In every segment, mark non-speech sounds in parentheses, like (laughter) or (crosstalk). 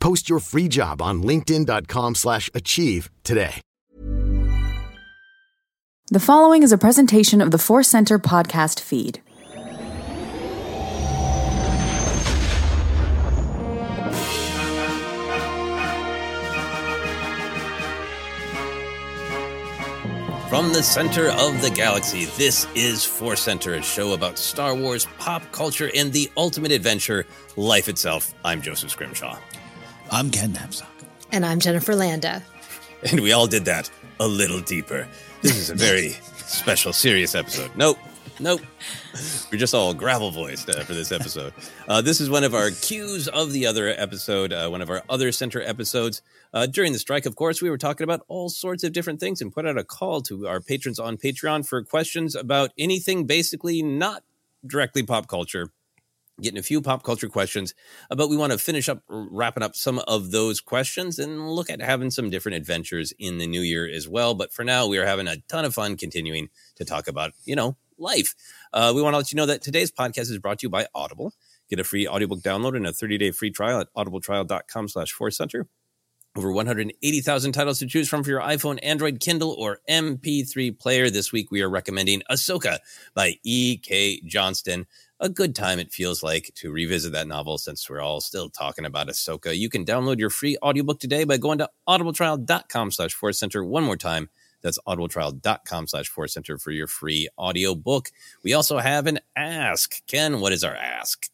Post your free job on linkedin.com/achieve slash achieve today. The following is a presentation of the Force Center podcast feed. From the center of the galaxy, this is Force Center, a show about Star Wars, pop culture, and the ultimate adventure, life itself. I'm Joseph Scrimshaw. I'm Ken Napzok. And I'm Jennifer Landa. And we all did that a little deeper. This is a very (laughs) special, serious episode. Nope. Nope. We're just all gravel voiced uh, for this episode. Uh, this is one of our cues of the other episode, uh, one of our other center episodes. Uh, during the strike, of course, we were talking about all sorts of different things and put out a call to our patrons on Patreon for questions about anything basically not directly pop culture. Getting a few pop culture questions, uh, but we want to finish up wrapping up some of those questions and look at having some different adventures in the new year as well. But for now, we are having a ton of fun continuing to talk about, you know, life. Uh, we want to let you know that today's podcast is brought to you by Audible. Get a free audiobook download and a 30-day free trial at audibletrial.com slash force center. Over 180,000 titles to choose from for your iPhone, Android, Kindle, or MP3 player. This week we are recommending Ahsoka by E.K. Johnston. A good time it feels like to revisit that novel since we're all still talking about Ahsoka. You can download your free audiobook today by going to audibletrial.com slash center. One more time. That's audibletrial.com slash center for your free audiobook. We also have an ask. Ken, what is our ask?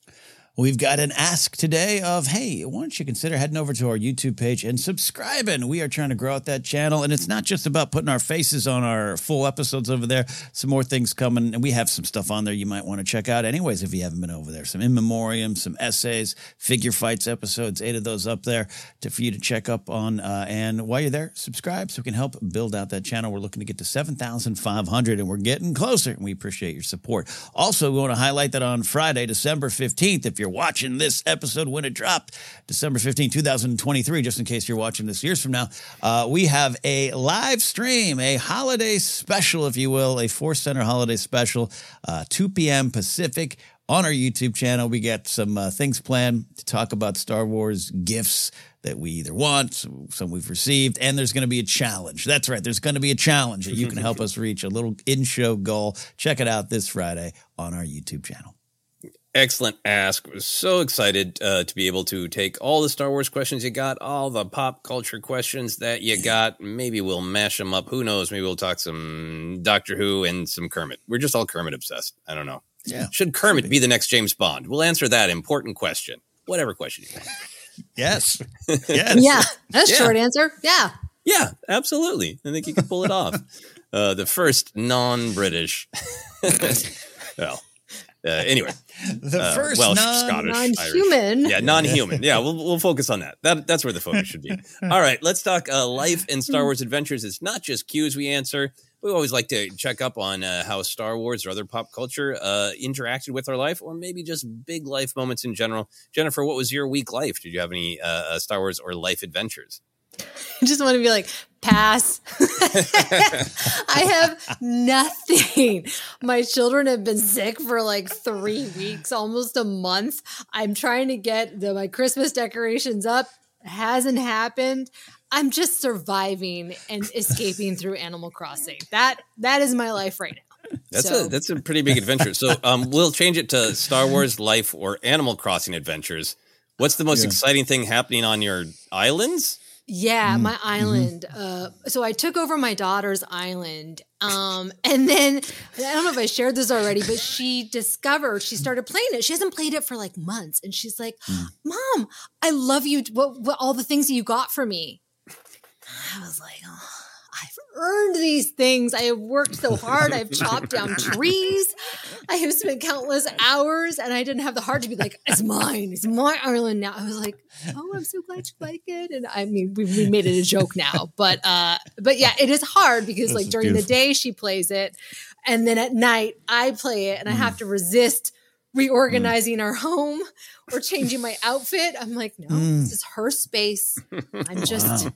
We've got an ask today of, hey, why don't you consider heading over to our YouTube page and subscribing? We are trying to grow out that channel. And it's not just about putting our faces on our full episodes over there. Some more things coming. And we have some stuff on there you might want to check out, anyways, if you haven't been over there. Some in memoriam, some essays, figure fights episodes, eight of those up there to, for you to check up on. Uh, and while you're there, subscribe so we can help build out that channel. We're looking to get to 7,500 and we're getting closer. And we appreciate your support. Also, we want to highlight that on Friday, December 15th, if you're watching this episode when it dropped, December 15, 2023, just in case you're watching this years from now, uh, we have a live stream, a holiday special, if you will, a Force Center holiday special, uh, 2 p.m. Pacific on our YouTube channel. We got some uh, things planned to talk about Star Wars gifts that we either want, some we've received, and there's going to be a challenge. That's right. There's going to be a challenge that you can help (laughs) us reach a little in show goal. Check it out this Friday on our YouTube channel. Excellent ask. Was so excited uh, to be able to take all the Star Wars questions you got, all the pop culture questions that you got. Maybe we'll mash them up. Who knows? Maybe we'll talk some Doctor Who and some Kermit. We're just all Kermit obsessed. I don't know. Yeah. Should Kermit be the next James Bond? We'll answer that important question. Whatever question you want. Yes. (laughs) Yes. Yeah, that's Yeah. short answer. Yeah. Yeah, absolutely. I think you can pull it off. (laughs) Uh, the first non-British. (laughs) well, anyway, The uh, first Welsh, non, Scottish, non-human. Yeah, non-human. Yeah, we'll we'll focus on that. That that's where the focus should be. (laughs) All right, let's talk uh, life and Star Wars adventures. It's not just cues we answer. We always like to check up on uh, how Star Wars or other pop culture uh, interacted with our life, or maybe just big life moments in general. Jennifer, what was your week life? Did you have any uh, uh, Star Wars or life adventures? I (laughs) just want to be like, pass. (laughs) I have nothing. My children have been sick for like three weeks, almost a month. I'm trying to get the, my Christmas decorations up. Hasn't happened. I'm just surviving and escaping through Animal Crossing. That that is my life right now. That's So- a that's a pretty big adventure. So um, we'll change it to Star Wars life or Animal Crossing adventures. What's the most Yeah. exciting thing happening on your islands? Yeah, my island. Uh, so I took over my daughter's island. Um, and then I don't know if I shared this already, but she discovered she started playing it. She hasn't played it for like months, and she's like, "Mom, I love you. What, what all the things that you got for me?" I was like, oh, I've earned these things. I have worked so hard. I've (laughs) chopped down trees. I have spent countless hours, and I didn't have the heart to be like, "It's mine. It's my island now." I was like, "Oh, I'm so glad you like it." And I mean, we, we made it a joke now, but uh, but yeah, it is hard because This like during beautiful. the day she plays it, and then at night I play it, and I Mm. have to resist reorganizing our home or changing my outfit. I'm like, no, Mm. this is her space. I'm just Wow.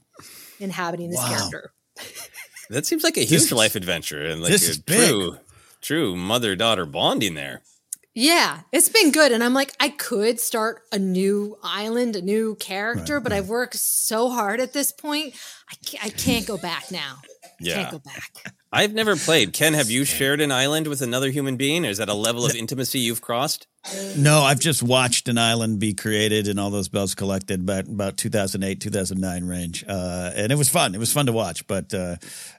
inhabiting this Wow. character. That seems like a huge life adventure and like this a is big. true true mother daughter bonding there. Yeah, it's been good. And I'm like, I could start a new island, a new character, Right, but I've worked so hard at this point. I can't, I can't go back now. Yeah. Can't go back. I've never played. Ken, have you shared an island with another human being? Is that a level of intimacy you've crossed? No, I've just watched an island be created and all those bells collected about about 2008, 2009 range. Uh, and it was fun. It was fun to watch, but uh,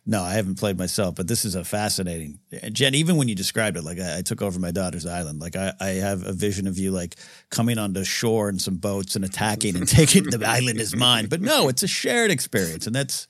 no, I haven't played myself. But this is a fascinating, Jen. Even when you described it, like I, I took over my daughter's island, like I, I have a vision of you like coming onto shore in some boats and attacking and taking the island is mine. But no, it's a shared experience, and that's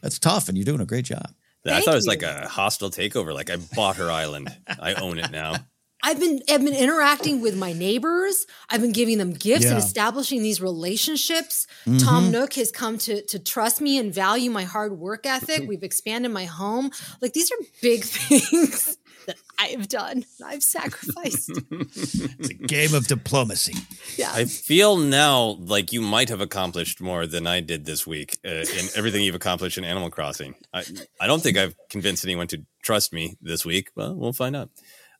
that's tough. And you're doing a great job. I thought it was you. like a hostile takeover. Like I bought her island. I own it now. (laughs) I've been I've been interacting with my neighbors. I've been giving them gifts and establishing these relationships. Mm-hmm. Tom Nook has come to to trust me and value my hard work ethic. (laughs) We've expanded my home. Like these are big (laughs) things that I've done. I've sacrificed. (laughs) It's a game of diplomacy. Yeah. I feel now like you might have accomplished more than I did this week uh, in (laughs) everything you've accomplished in Animal Crossing. I, I don't think I've convinced anyone to trust me this week. Well, we'll find out.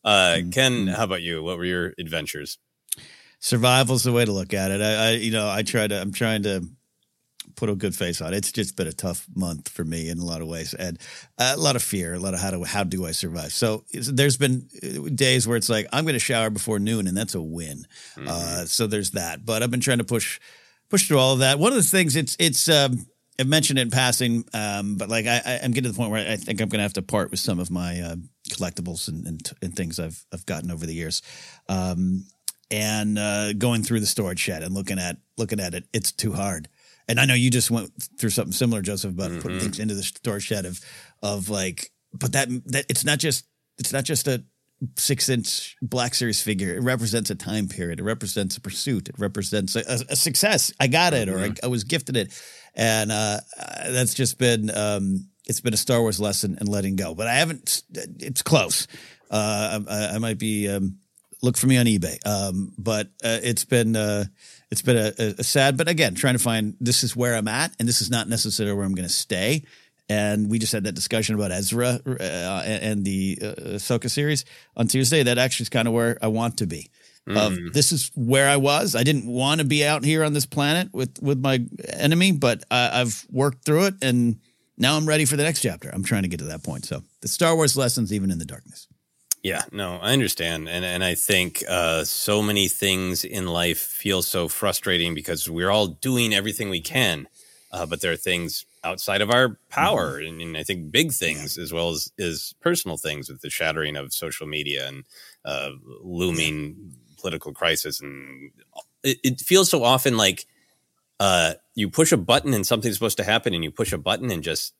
Uh, Ken, how about you? What were your adventures? survival's the way to look at it. I, I you know, I try to, I'm trying to put a good face on it. It's just been a tough month for me in a lot of ways, and a lot of fear, a lot of how do how do I survive. So there's been uh, days where it's like I'm going to shower before noon, and that's a win. Uh, so there's that. But I've been trying to push push through all of that. One of the things it's it's. Um, I've mentioned it in passing, um, but like I, I, I'm getting to the point where I think I'm going to have to part with some of my uh, collectibles and, and, and things I've I've gotten over the years. Um, and uh, going through the storage shed and looking at looking at it, it's too hard. And I know you just went through something similar, Joseph, about mm-hmm. putting things into the storage shed of of like, but that that it's not just it's not just a six inch Black Series figure. It represents a time period. It represents a pursuit. It represents a, a, a success. I got it, or I, mm-hmm. I, was gifted it, and uh, that's just been um, it's been a Star Wars lesson in letting go. But I haven't. It's close. Uh, I, I, might be um, look for me on eBay. Um, but uh, it's been uh, it's been a, a, sad, but again, trying to find this is where I'm at, and this is not necessarily where I'm going to stay. And we just had that discussion about Ezra uh, and the uh, Ahsoka series on Tuesday. That actually is kind of where I want to be. Mm. this is where I was. I didn't want to be out here on this planet with with my enemy, but I, I've worked through it, and now I'm ready for the next chapter. I'm trying to get to that point. So the Star Wars lessons, even in the darkness. Yeah, no, I understand, and and I think uh, so many things in life feel so frustrating because we're all doing everything we can, uh, but there are things outside of our power, mm-hmm. and, and, I think big things as well as is personal things with the shattering of social media and uh, looming political crisis, and it, it, feels so often like uh, you push a button and something's supposed to happen, and you push a button and just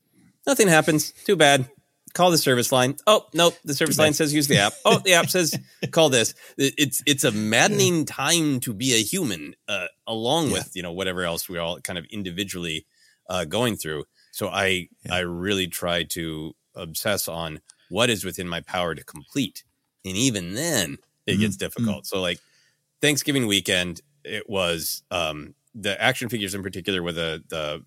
nothing happens. Too bad call the service line. Oh, nope. The service line says use the app. Oh, the app says (laughs) call this. It's it's a maddening time to be a human, uh, along yeah. with you know whatever else we're all kind of individually uh, going through. So I yeah. I really try to obsess on what is within my power to complete, and even then it mm-hmm. gets mm-hmm. difficult. Mm-hmm. So like Thanksgiving weekend, it was um, the action figures in particular with the the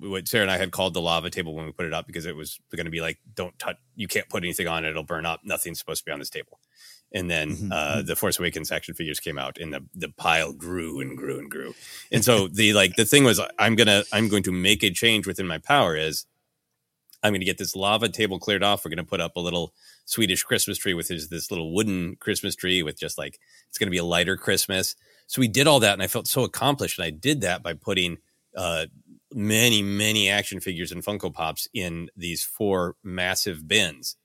what Sarah and I had called the lava table when we put it up because it was going to be like, don't touch, you can't put anything on it, it'll burn up. Nothing's supposed to be on this table. And then mm-hmm. uh, mm-hmm. the Force Awakens action figures came out, and the the pile grew and grew and grew. And so the like the thing was, I'm gonna I'm going to make a change within my power. Is I'm going to get this lava table cleared off. We're going to put up a little Swedish Christmas tree with this, this little wooden Christmas tree with just like it's going to be a lighter Christmas. So we did all that, and I felt so accomplished. And I did that by putting uh, many, many action figures and Funko Pops in these four massive bins.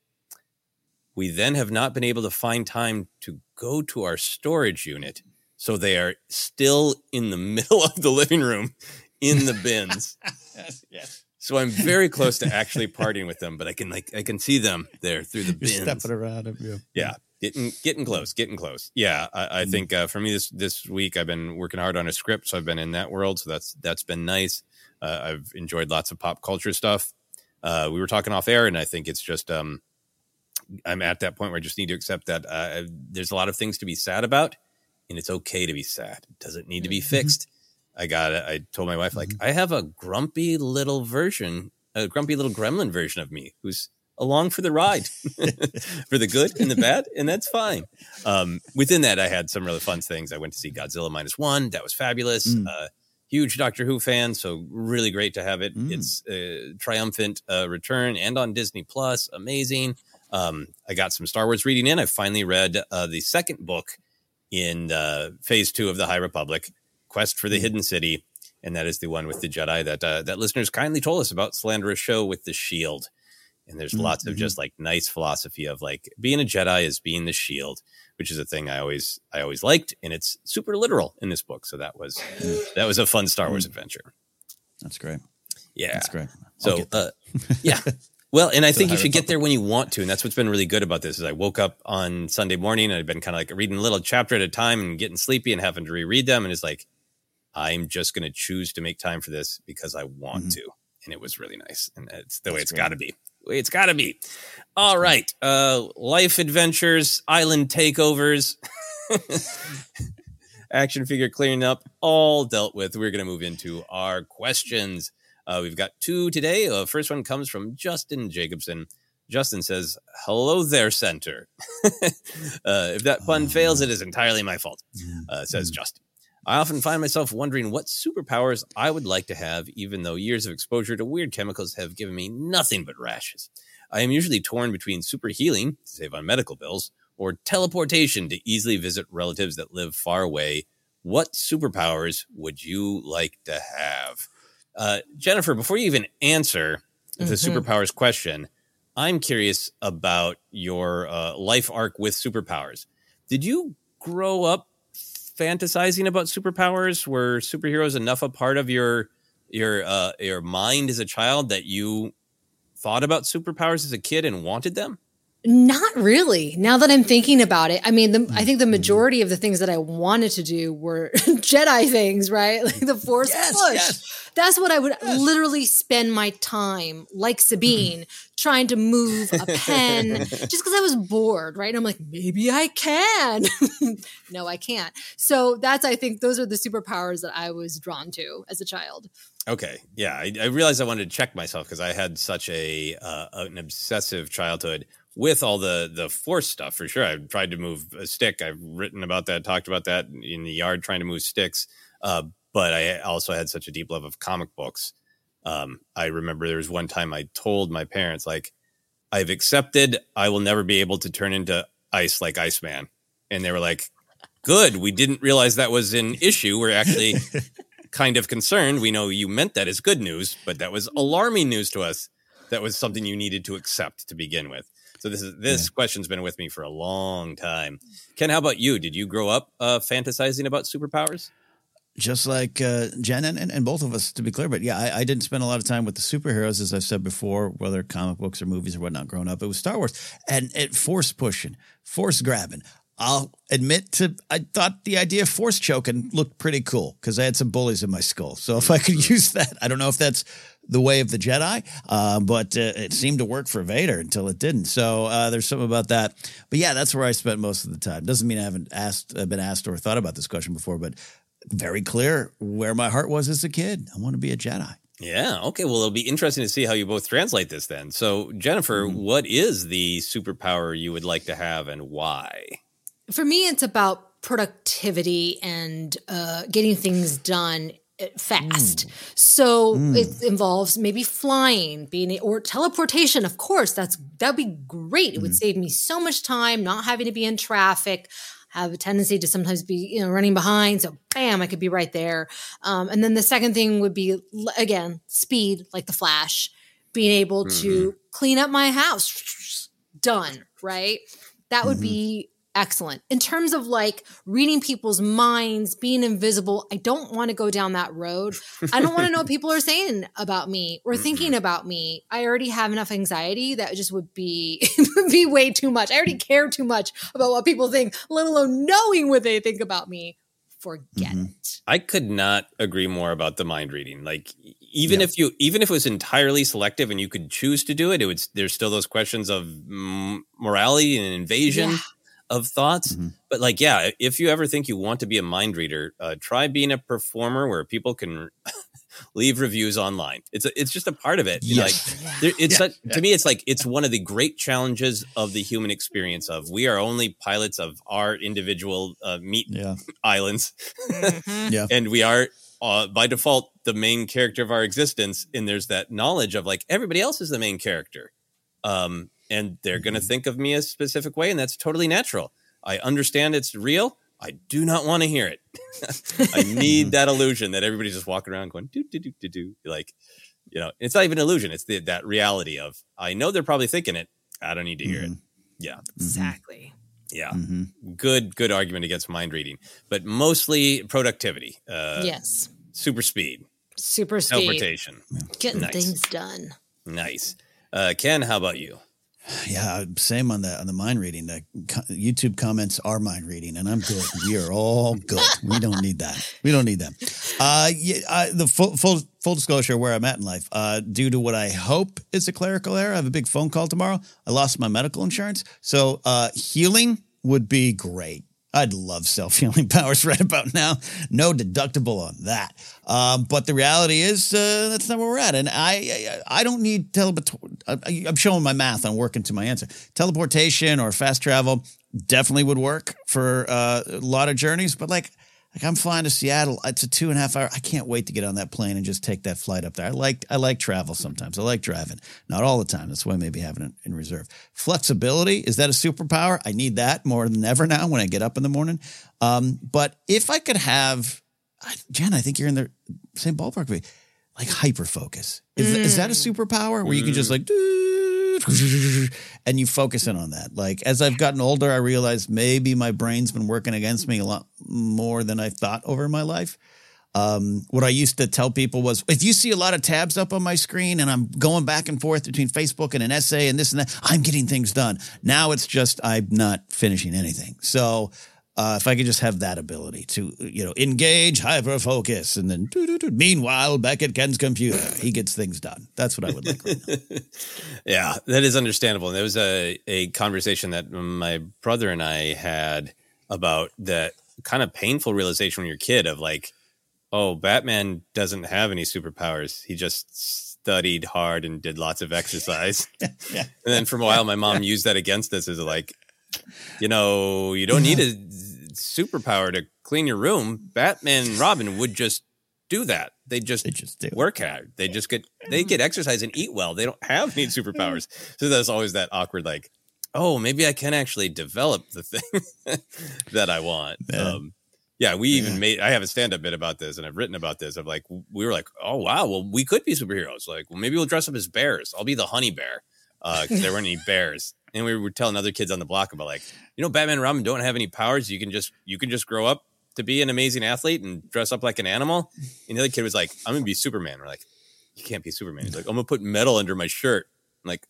We then have not been able to find time to go to our storage unit. So they are still in the (laughs) middle of the living room in the bins. (laughs) yes, yes. So I'm very close to actually partying with them, but I can like I can see them there through the bins. You're stepping around them. Yeah. yeah. Getting getting close, getting close. Yeah, I, I mm-hmm. think uh, for me this this week I've been working hard on a script, so I've been in that world. So that's that's been nice. Uh, I've enjoyed lots of pop culture stuff. Uh, we were talking off air, and I think it's just um, I'm at that point where I just need to accept that uh, there's a lot of things to be sad about, and it's okay to be sad. It doesn't need to be mm-hmm. fixed. I got it. I told my wife like mm-hmm. I have a grumpy little version, a grumpy little gremlin version of me who's along for the ride (laughs) for the good and the bad and that's fine um, within that i had some really fun things i went to see godzilla minus one that was fabulous mm. uh, huge Doctor Who fan, so really great to have it. Mm. It's a triumphant uh, return and on Disney Plus. Amazing. Um, I got some Star Wars reading in. I finally read uh, the second book in uh, Phase Two of the High Republic, Quest for the mm. Hidden City, and that is the one with the Jedi that uh, that listeners kindly told us about. Silandra Sho with the Shield, and there's mm-hmm. lots of just like nice philosophy of like being a Jedi is being the Shield which is a thing I always I always liked, and it's super literal in this book. So that was that was a fun Star Wars adventure. That's great. Yeah, that's great. I'll so uh, (laughs) yeah. Well, and I think you should get there when you want to, and that's what's been really good about this. Is I woke up on Sunday morning and I've been kind of like reading a little chapter at a time and getting sleepy and having to reread them, and it's like I'm just going to choose to make time for this because I want mm-hmm. to, and it was really nice, and it's the that's way it's got to be it's got to be. All right. Uh, life adventures, island takeovers, (laughs) action figure clearing up, all dealt with. We're going to move into our questions. Uh, we've got two today. Uh, first one comes from Justin Jacobson. Justin says, Hello there, center. (laughs) uh, if that pun fails, it is entirely my fault, uh, says mm. Justin. I often find myself wondering what superpowers I would like to have, even though years of exposure to weird chemicals have given me nothing but rashes. I am usually torn between super healing to save on medical bills or teleportation to easily visit relatives that live far away. What superpowers would you like to have? Uh, Jennifer, before you even answer mm-hmm. the superpowers question, I'm curious about your uh, life arc with superpowers. Did you grow up fantasizing about superpowers? Were superheroes enough a part of your your uh, your mind as a child that you thought about superpowers as a kid and wanted them? Not really. Now that I'm thinking mm. about it, I mean, the, I mm. think the mm-hmm. majority of the things that I wanted to do were (laughs) Jedi things, right? (laughs) Like the Force Yes, push. yes. That's what I would literally spend my time, like mm-hmm. Sabine, trying to move a pen (laughs) just because I was bored, right? And I'm like, maybe I can. no, I can't. So that's, I think, those are the superpowers that I was drawn to as a child. Okay, yeah, I, I realized I wanted to check myself because I had such a uh, an obsessive childhood with all the the force stuff for sure. I've tried to move a stick. I've written about that, talked about that in the yard, trying to move sticks. Uh, but I also had such a deep love of comic books. Um, I remember there was one time I told my parents, like, I've accepted I will never be able to turn into ice like Iceman, and they were like, "Good, we didn't realize that was an issue. We're actually." (laughs) kind of concerned. We know you meant that as good news, but that was alarming news to us. That was something you needed to accept to begin with. So this is this question's been with me for a long time. Ken, how about you? Did you grow up uh, fantasizing about superpowers? just like uh, Jen and, and, and both of us, to be clear. But yeah, I, I didn't spend a lot of time with the superheroes, as I've said before, whether comic books or movies or whatnot. Growing up, it was Star Wars and it force pushing, force grabbing. I'll admit to, I thought the idea of force choking looked pretty cool because I had some bullies in my skull. So if I could use that, I don't know if that's the way of the Jedi, uh, but uh, it seemed to work for Vader until it didn't. So uh, there's something about that. But yeah, that's where I spent most of the time. Doesn't mean I haven't asked, uh, been asked or thought about this question before, but very clear where my heart was as a kid. I want to be a Jedi. Yeah. Okay. Well, it'll be interesting to see how you both translate this then. So, Jennifer, what is the superpower you would like to have and why? For me, it's about productivity and uh, getting things done uh, fast. So Mm. it involves maybe flying, being or teleportation. Of course, that's that'd be great. It would save me so much time, not having to be in traffic. Have a tendency to sometimes be, you know, running behind. So, bam, I could be right there. Um, and then the second thing would be again speed, like the Flash, being able to clean up my house. (sniffs) Done. Right. That would be excellent. In terms of like reading people's minds, being invisible, I don't want to go down that road. I don't want to know what (laughs) people are saying about me or thinking mm-hmm. about me. I already have enough anxiety that just would be (laughs) would be way too much. I already care too much about what people think, let alone knowing what they think about me. Forget mm-hmm. it. I could not agree more about the mind reading. Like even if you even if it was entirely selective and you could choose to do it, it would there's still those questions of morality and invasion Yeah. Of thoughts. But like, yeah, if you ever think you want to be a mind reader, uh, try being a performer where people can (laughs) leave reviews online. It's a, it's just a part of it. Yes. Like there, it's such, to me, it's like it's one of the great challenges of the human experience. Of we are only pilots of our individual uh, meat Yeah. (laughs) islands, Yeah. and we are uh, by default the main character of our existence. And there's that knowledge of like everybody else is the main character, um, and they're going to think of me a specific way, and that's totally natural. I understand it's real. I do not want to hear it. (laughs) I need that illusion that everybody's just walking around going do do do do do like you know it's not even an illusion it's the, that reality of i know they're probably thinking it i don't need to hear it yeah Exactly. yeah Mm-hmm. good good argument against mind reading but mostly productivity uh yes. super speed Super speed. teleportation Getting Nice. things done. nice uh ken how about you Yeah, same on the on the mind reading. The YouTube comments are mind reading, and I'm good. We are all good. We don't need that. We don't need them. Uh, yeah, the full, full full disclosure where I'm at in life. Uh, due to what I hope is a clerical error, I have a big phone call tomorrow. I lost my medical insurance, so uh, healing would be great. I'd love self healing (laughs) powers right about now. No deductible on that. Um, but the reality is uh, that's not where we're at. And I I, I don't need teleport. I'm showing my math. I'm working to my answer. Teleportation or fast travel definitely would work for uh, a lot of journeys. But like like I'm flying to Seattle. It's a two and a half hour. I can't wait to get on that plane and just take that flight up there. I like I like travel sometimes. I like driving. Not all the time. That's why maybe having it in reserve. Flexibility is that a superpower? I need that more than ever now when I get up in the morning. Um, but if I could have, Jen, I think you're in the same ballpark. Like hyper focus. Is, is that a superpower where you can just like, (laughs) and you focus in on that. Like as I've gotten older, I realized maybe my brain's been working against me a lot more than I thought over my life. Um, what I used to tell people was if you see a lot of tabs up on my screen and I'm going back and forth between Facebook and an essay and this and that, I'm getting things done. Now it's just I'm not finishing anything. So uh, if I could just have that ability to, you know, engage, hyper focus, and then meanwhile, back at Ken's computer, he gets things done. That's what I would like right. (laughs) Yeah, that is understandable. And there was a, a conversation that my brother and I had about that kind of painful realization when you're a kid of like, oh, Batman doesn't have any superpowers. He just studied hard and did lots of exercise. yeah. (laughs) And then for a while, my mom used that against us as like, you know, you don't need a superpower to clean your room. Batman and Robin would just do that. They just, They just do. work hard. They just get they get exercise and eat well. They don't have any superpowers. So there's always that awkward like, oh, maybe I can actually develop the thing (laughs) that I want. Yeah. Um, yeah, we even made. I have a stand-up bit about this, and I've written about this. Of like, we were like, oh wow, well, we could be superheroes. Like, well, maybe we'll dress up as bears. I'll be the honey bear because there weren't any bears. And we were telling other kids on the block about like, you know, Batman and Robin don't have any powers. You can just you can just grow up to be an amazing athlete and dress up like an animal. And the other kid was like, I'm gonna be Superman. We're like, you can't be Superman. He's like, I'm gonna put metal under my shirt. I'm like,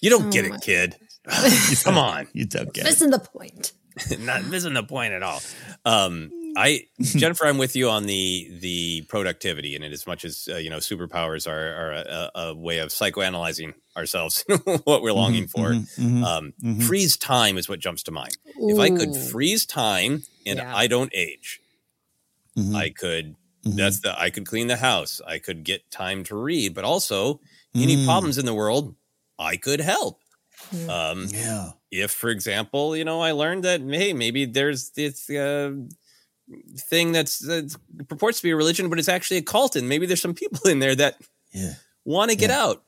you don't get it, kid. (laughs) Come on. (laughs) You don't get it. Missing the point. (laughs) not missing the point at all. Um, I (laughs) Jennifer, I'm with you on the the productivity in it. As much as uh, you know, superpowers are, are a, a way of psychoanalyzing ourselves, (laughs) what we're longing for. mhm, Um, mhm. Freeze time is what jumps to mind. If I could freeze time and Yeah. I don't age, Mhm. I could. Mhm. That's the I could clean the house. I could get time to read, but also any Mm. problems in the world, I could help. Um, Yeah. if for example you know i learned that hey maybe there's this uh, thing that's that purports to be a religion but it's actually a cult and maybe there's some people in there that Yeah. want to get Yeah. out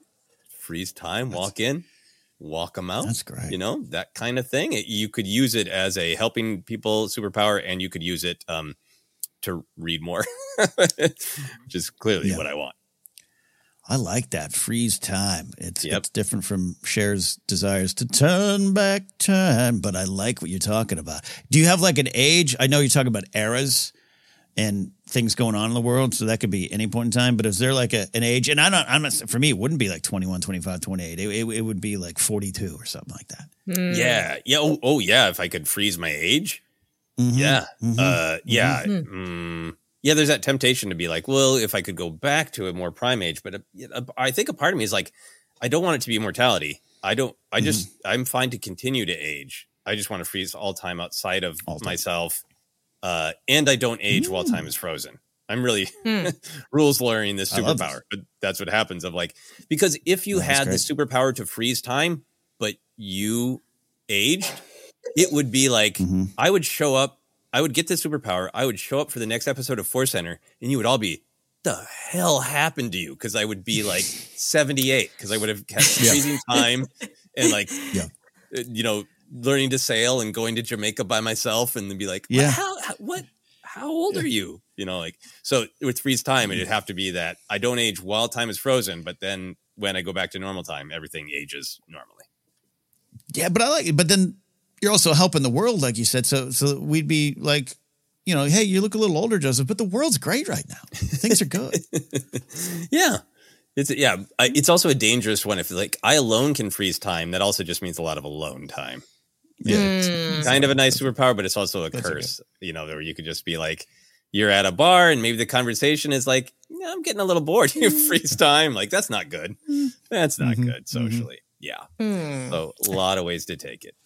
freeze time walk in walk them out That's great. you know that kind of thing It- you could use it as a helping people superpower and you could use it um, to read more (laughs) which is clearly Yeah. what i want I like that freeze time. It's Yep. it's different from Cher's desires to turn back time, but I like what you're talking about. Do you have like an age? I know you're talking about eras and things going on in the world, so that could be any point in time. But is there like a, an age? And I'm not. I'm not. For me, it wouldn't be like 21, 25, 28. It, it, it would be like 42 or something like that. yeah yeah oh, oh yeah if i could freeze my age Mhm. Yeah. Mhm. Uh, yeah. Mm, yeah. There's that temptation to be like, well, if I could go back to a more prime age, but uh, I think a part of me is like, I don't want it to be immortality. I don't, I just, I'm fine to continue to age. I just want to freeze all time outside of All time. myself. Uh, and I don't age while time is frozen. I'm really (laughs) rules lawyering this I love this. superpower, but that's what happens. Of like, because if you Yeah, that's had the superpower to freeze time, but you aged, it would be like Mhm. I would show up. I would get the superpower. I would show up for the next episode of Force Center, and you would all be, "The hell happened to you?" Because I would be like (laughs) seventy eight, because I would have kept Yeah. freezing time and like, Yeah. uh, you know, learning to sail and going to Jamaica by myself, and then be like, Yeah. "What? How, how, what? How old are you?" You know, like so with freeze time, it'd have to be that I don't age while time is frozen, but then when I go back to normal time, everything ages normally. Yeah, but I like it. But then you're also helping the world, like you said. So so we'd be like, you know, hey, you look a little older, Joseph, but the world's great right now. Things are good. (laughs) Yeah. It's yeah, I, it's also a dangerous one if like I alone can freeze time, that also just means a lot of alone time. Yeah. Mm. It's kind of a nice superpower, but it's also a That's okay. curse, you know, where you could just be like you're at a bar and maybe the conversation is like, I'm getting a little bored. (laughs) You mm. freeze time. Like that's not good. Mm. That's not Mhm, good mm-hmm. socially. Yeah. So a lot of ways to take it.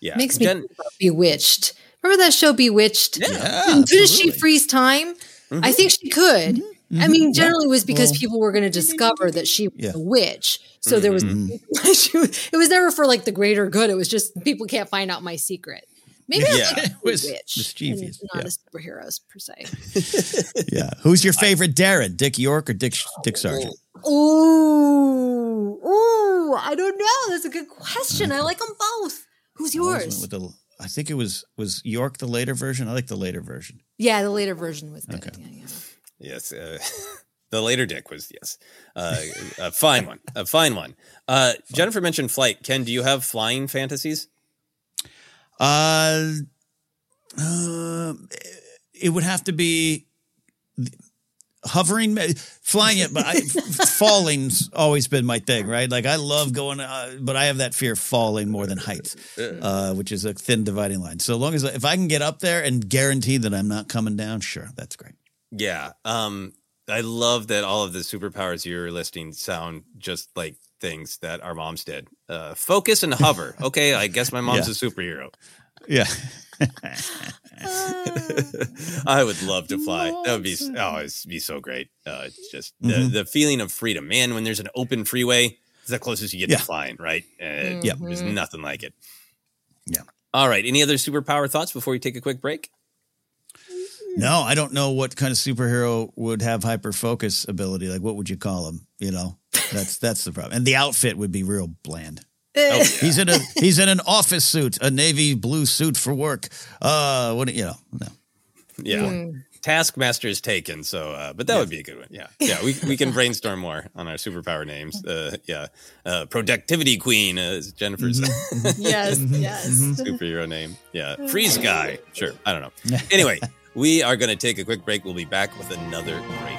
Yeah. Makes me Jen- Bewitched. Remember that show Bewitched? Yeah. Yeah, Couldn't she freeze time? Mm-hmm. I think she could. I mean, generally it was because Well- people were going to discover that she was Yeah. a witch. So there was, Mm-hmm. (laughs) she was- it was never for like the greater good. It was just people can't find out my secret. Maybe I'm like (laughs) a was witch, mischievous, and not yeah. a superheroes per se. (laughs) Yeah. Who's your favorite Darren? Dick York or Dick Dick Sargent? Ooh, ooh, I don't know. That's a good question. I like them both. Who's I always went yours? With the, I think it was was York the later version. I like the later version. Yeah, the later version was good. Okay. Yeah, yeah. Yes. Uh, (laughs) The later dick was yes, uh, a fine one, a fine one. Uh, Jennifer mentioned flight. Ken, do you have flying fantasies? Uh, uh, it would have to be hovering, flying it, but I, falling's always been my thing, right? Like I love going, uh, but I have that fear of falling more than heights, uh, which is a thin dividing line. So long as if I can get up there and guarantee that I'm not coming down, sure, that's great. Yeah. Um, I love that all of the superpowers you're listing sound just like things that our moms did. Uh, focus and hover. (laughs) Okay, I guess my mom's Yeah. a superhero. Yeah. (laughs) I would love to fly. That would be oh, it'd be so great. Uh, it's just the, Mhm. the feeling of freedom, man. When there's an open freeway, it's the closest you get Yeah. to flying, right? Uh, Yep. there's nothing like it. Yeah. All right. Any other superpower thoughts before we take a quick break? No, I don't know what kind of superhero would have hyper focus ability. Like, what would you call him? You know, that's that's the problem. And the outfit would be real bland. Oh, (laughs) He's in a he's in an office suit, a navy blue suit for work. Uh, what you know? No. Yeah. Mm. Taskmaster is taken, so uh, but that would be a good one. Yeah, yeah, we we can (laughs) brainstorm more on our superpower names. Uh, yeah, uh, productivity queen, uh, is Jennifer's (laughs) Yes, yes. superhero name. Yeah, freeze guy. Sure, I don't know. Anyway, we are going to take a quick break. We'll be back with another great.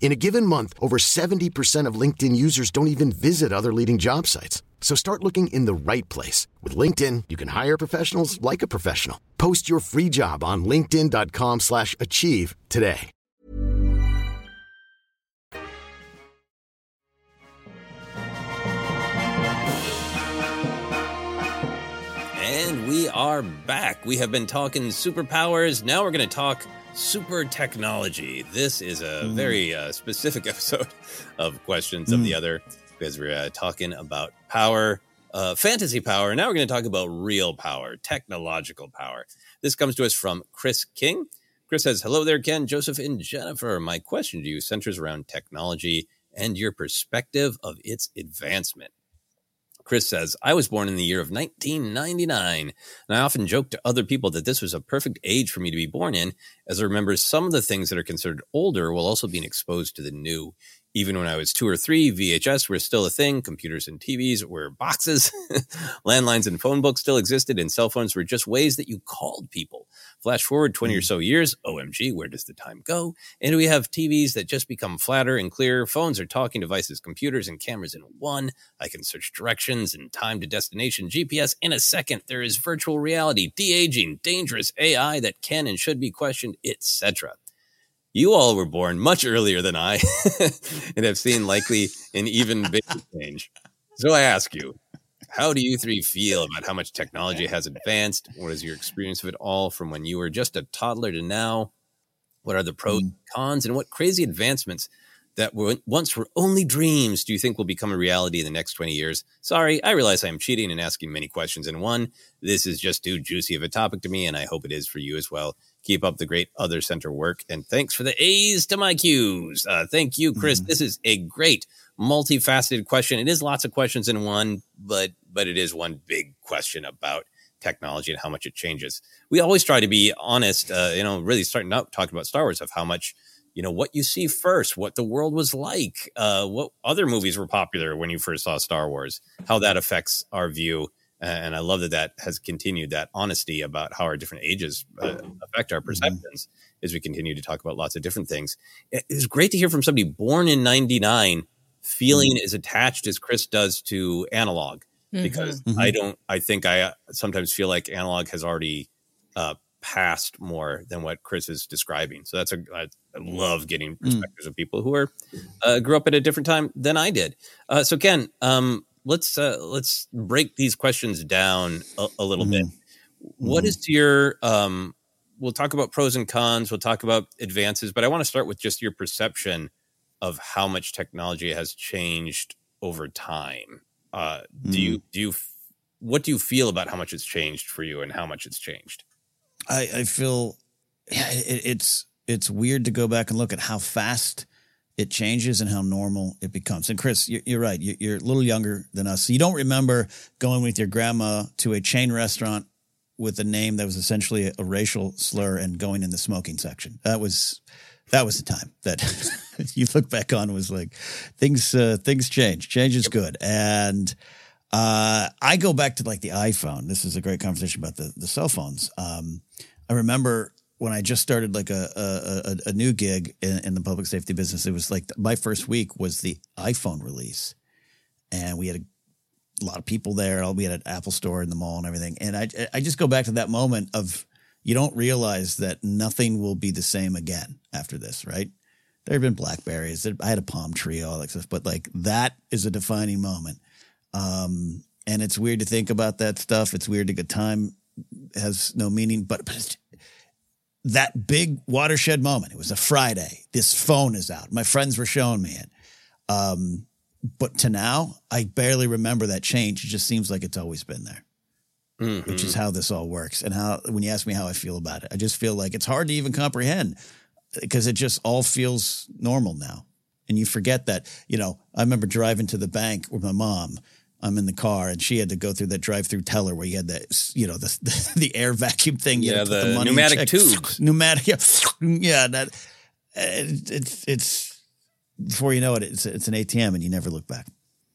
In a given month, over 70% of LinkedIn users don't even visit other leading job sites. So start looking in the right place. With LinkedIn, you can hire professionals like a professional. Post your free job on linkedin.com slash achieve today. And we are back. We have been talking superpowers. Now we're going to talk super technology. This is a mm. very uh, specific (laughs) episode of Questions mm. of the Other because we're uh, talking about power, uh, fantasy power. Now we're going to talk about real power, technological power. This comes to us from Chris King. Chris says, Hello there, Ken, Joseph, and Jennifer. My question to you centers around technology and your perspective of its advancement. Chris says, I was born in the year of 1999, and I often joke to other people that this was a perfect age for me to be born in, as I remember some of the things that are considered older while also being exposed to the new. Even when I was two or three, VHS were still a thing. Computers and TVs were boxes. (laughs) Landlines and phone books still existed, and cell phones were just ways that you called people. Flash forward 20 or mm. so years, OMG, where does the time go? And we have TVs that just become flatter and clearer. Phones are talking devices, computers, and cameras in one. I can search directions and time to destination GPS in a second. There is virtual reality, de aging, dangerous AI that can and should be questioned, etc. You all were born much earlier than I (laughs) and have seen likely an even bigger (laughs) change. So I ask you, how do you three feel about how much technology has advanced? What is your experience of it all from when you were just a toddler to now? What are the pros and mm. cons? And what crazy advancements that were once were only dreams do you think will become a reality in the next 20 years? Sorry, I realize I am cheating and asking many questions in one. This is just too juicy of a topic to me, and I hope it is for you as well. Keep up the great other center work. And thanks for the A's to my Q's. Uh, thank you, Chris. Mm-hmm. This is a great multifaceted question. It is lots of questions in one, but but it is one big question about technology and how much it changes. We always try to be honest, uh, you know, really starting out talking about Star Wars of how much, you know, what you see first, what the world was like, uh, what other movies were popular when you first saw Star Wars, how that affects our view. And I love that that has continued that honesty about how our different ages uh, affect our mm-hmm. perceptions mm-hmm. as we continue to talk about lots of different things. It's great to hear from somebody born in 99 feeling mm-hmm. as attached as Chris does to analog because mm-hmm. I mm-hmm. don't. I think I uh, sometimes feel like analog has already uh, passed more than what Chris is describing. So that's a. I, I love getting mm. perspectives mm. of people who are uh, grew up at a different time than I did. Uh, so Ken, um, let's uh, let's break these questions down a, a little mm. bit. What mm-hmm. is your um, we'll talk about pros and cons. We'll talk about advances, but I want to start with just your perception of how much technology has changed over time. Uh, do mm. you do you what do you feel about how much it's changed for you and how much it's changed? I, I feel yeah, it, it's it's weird to go back and look at how fast it changes and how normal it becomes. And Chris, you're, you're right. You're a little younger than us, so you don't remember going with your grandma to a chain restaurant with a name that was essentially a racial slur and going in the smoking section. That was that was the time that (laughs) you look back on was like things uh, things change. Change is good, and uh, I go back to like the iPhone. This is a great conversation about the the cell phones. Um, I remember when I just started like a a, a new gig in, in, the public safety business. It was like my first week was the iPhone release, and we had a lot of people there. We had an Apple store in the mall and everything. And I I just go back to that moment of you don't realize that nothing will be the same again after this, right? There have been blackberries. I had a Palm Treo, all that stuff, but like that is a defining moment. Um, and it's weird to think about that stuff. It's weird to get time has no meaning, but, but that big watershed moment. It was a Friday. This phone is out. My friends were showing me it. Um, but to now, I barely remember that change. It just seems like it's always been there mm-hmm. which is how this all works. And how, when you ask me how I feel about it, I just feel like it's hard to even comprehend because it just all feels normal now. And you forget that, you know, I remember driving to the bank with my mom. I'm in the car and she had to go through that drive-through teller where you had that, you know, the the, (laughs) the air vacuum thing. yeah, the, the pneumatic tubes. (laughs) Pneumatic, yeah, (laughs) yeah. That it, it's it's before you know it, it's it's an ATM and you never look back.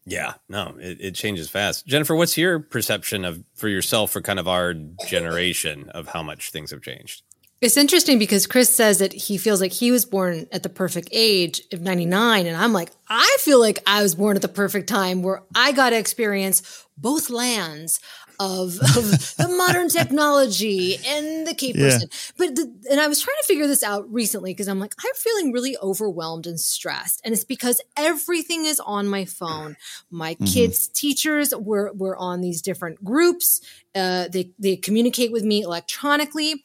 Yeah, no, it, it, changes fast. Jennifer, what's your perception of for yourself for kind of our generation of how much things have changed? It's interesting because Chris says that he feels like he was born at the perfect age of 99. And I'm like, I feel like I was born at the perfect time where I got to experience both lands. Of, of the modern technology and the Yeah. person. But the, and I was trying to figure this out recently because I'm like, I'm feeling really overwhelmed and stressed, and it's because everything is on my phone. My Mhm. kids' teachers were were on these different groups. Uh, they they communicate with me electronically.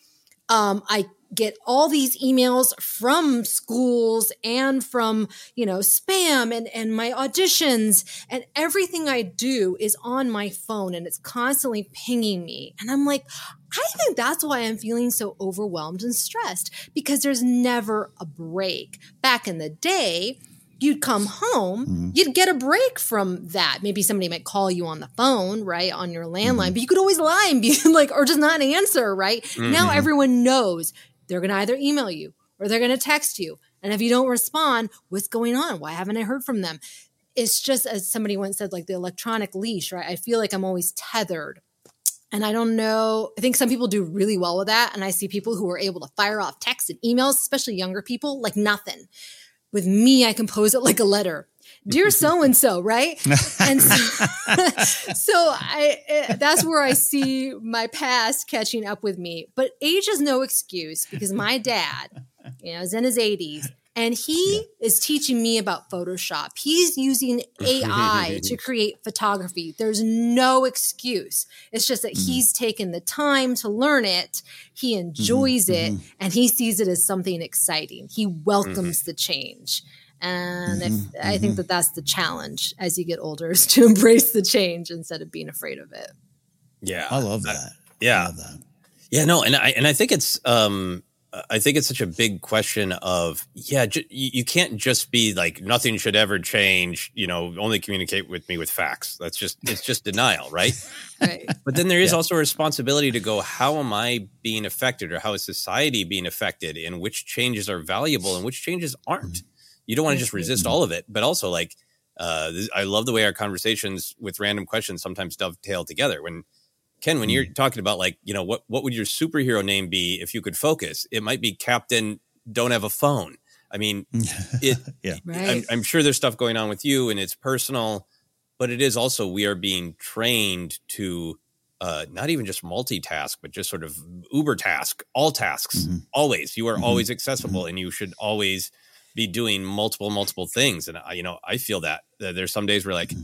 Um, I get all these emails from schools and from you know spam and and my auditions and everything i do is on my phone and it's constantly pinging me and i'm like i think that's why i'm feeling so overwhelmed and stressed because there's never a break back in the day you'd come home, you'd get a break from that. Maybe somebody might call you on the phone, right, on your landline, but you could always lie and be (laughs) like, or just not answer, right? Now Mhm. everyone knows they're going to either email you or they're going to text you. And if you don't respond, what's going on? Why haven't I heard from them? It's just as somebody once said, like the electronic leash, right? I feel like I'm always tethered. And I don't know. I think some people do really well with that. And I see people who are able to fire off texts and emails, especially younger people, like nothing. With me, I compose it like a letter. Dear so and so, right? And (laughs) so, (laughs) so I eh, that's where I see my past catching up with me. But age is no excuse because my dad, you know, is in his 80s and he is teaching me about Photoshop. He's using AI (laughs) to create photography. There's no excuse. It's just that mm-hmm. he's taken the time to learn it. He mm-hmm. enjoys it mm-hmm. and he sees it as something exciting. He welcomes the change. And if, mm-hmm, I think mm-hmm. that that's the challenge as you get older is to (laughs) embrace the change instead of being afraid of it. Yeah, I love that. Yeah, that. yeah, no, and I and I think it's um I think it's such a big question of yeah, ju- you, you can't just be like nothing should ever change. You know, only communicate with me with facts. That's just it's just denial, right? (laughs) Right. But then there is Yeah. also a responsibility to go, how am I being affected or how is society being affected and which changes are valuable and which changes aren't? Mm-hmm. You don't want to just mm-hmm. resist all of it, but also like, uh, this, I love the way our conversations with random questions sometimes dovetail together. When Ken, when you're mm. talking about like, you know, what, what would your superhero name be if you could focus? It might be Captain Don't Have a Phone. I mean, (laughs) it, Yeah. I'm, I'm sure there's stuff going on with you and it's personal, but it is also we are being trained to uh, not even just multitask, but just sort of uber task, all tasks, mm-hmm. always. You are mm-hmm. always accessible and you should always be doing multiple, multiple things. And I, you know, I feel that, there's some days where like mm-hmm.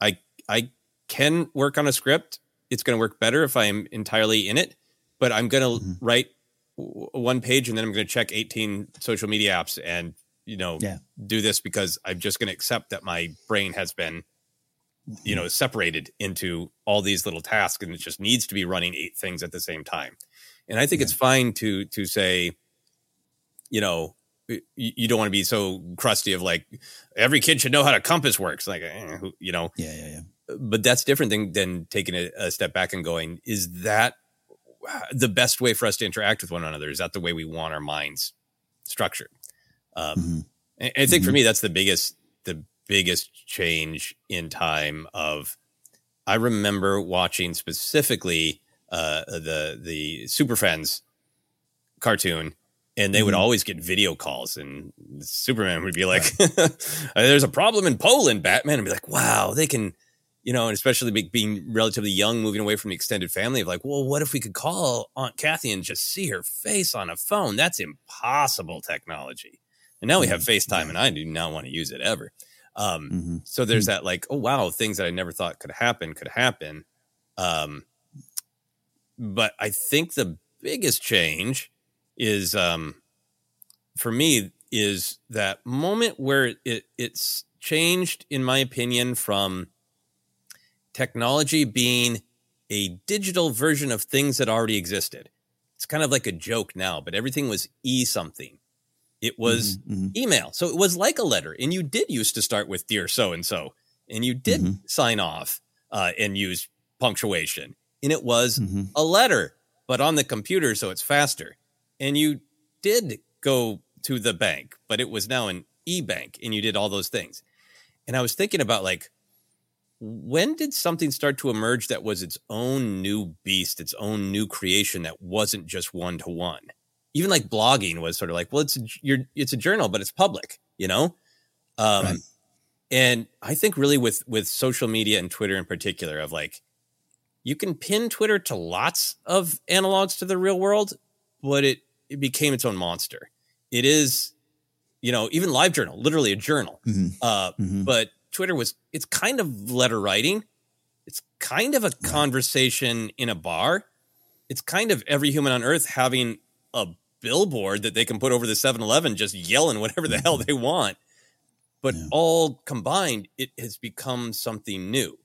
I, I can work on a script. It's going to work better if I'm entirely in it, but I'm going to mm-hmm. write w- one page and then I'm going to check 18 social media apps and, you know, Yeah. do this because I'm just going to accept that my brain has been, you mm-hmm. know, separated into all these little tasks and it just needs to be running eight things at the same time. And I think it's fine to, to say, you know, you, don't want to be so crusty of like every kid should know how a compass works. Like, eh, you know, Yeah, yeah, yeah. but that's different than, than taking a, a step back and going, is that the best way for us to interact with one another? Is that the way we want our minds structured? Um, and I think for me, that's the biggest, the biggest change in time of, I remember watching specifically uh, the, the Super Friends cartoon and they would always get video calls and superman would be like (laughs) there's a problem in poland batman and be like wow they can you know and especially be, being relatively young moving away from the extended family of like well what if we could call aunt kathy and just see her face on a phone? That's impossible technology. And now we have facetime and i do not want to use it ever. Um, so there's that like oh wow things that i never thought could happen could happen. Um, but I think the biggest change is um for me is that moment where it it's changed in my opinion from technology being a digital version of things that already existed. It's kind of like a joke now, but everything was e something. It was email. So it was like a letter and you did used to start with dear so and so and you did sign off uh, and use punctuation and it was a letter but on the computer so it's faster and you did go to the bank but it was now an e-bank and you did all those things. And i was thinking about like when did something start to emerge that was its own new beast its own new creation that wasn't just one to one even like blogging was sort of like well it's a, you're, it's a journal but it's public you know? Um and i think really with with social media and twitter in particular of like you can pin Twitter to lots of analogs to the real world, but it, it became its own monster. It is, you know, even LiveJournal, literally a journal. Mhm. Uh, Mhm. But Twitter was, it's kind of letter writing. It's kind of a conversation in a bar. It's kind of every human on earth having a billboard that they can put over the 7 Eleven, just yelling whatever the hell they want. But all combined, it has become something new.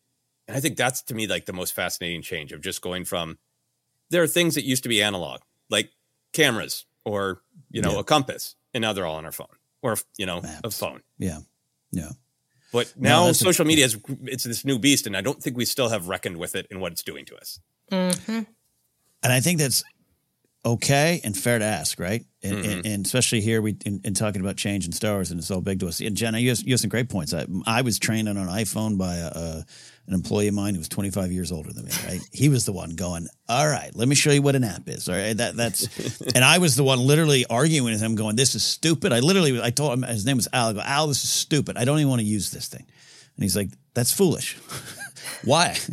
And I think that's to me like the most fascinating change of just going from there are things that used to be analog, like cameras or, you know, Yeah. a compass, and now they're all on our phone or, you know, a phone. Yeah. Yeah. But No, now a- social media is it's this new beast, and I don't think we still have reckoned with it and what it's doing to us. Mm-hmm. And I think that's okay and fair to ask, right? And, Mm-hmm. and, and especially here, we in, in talking about change in Star Wars, and it's all big to us. And Jenna, you have, you have some great points. I, I was trained on an iPhone by a, a, an employee of mine who was 25 years older than me. Right? (laughs) he was the one going, "All right, let me show you what an app is." All right, that that's, and I was the one literally arguing with him, going, "This is stupid." I literally, I told him his name was Al. I go, "Al, this is stupid. I don't even want to use this thing." And he's like, "That's foolish." (laughs) why? (laughs)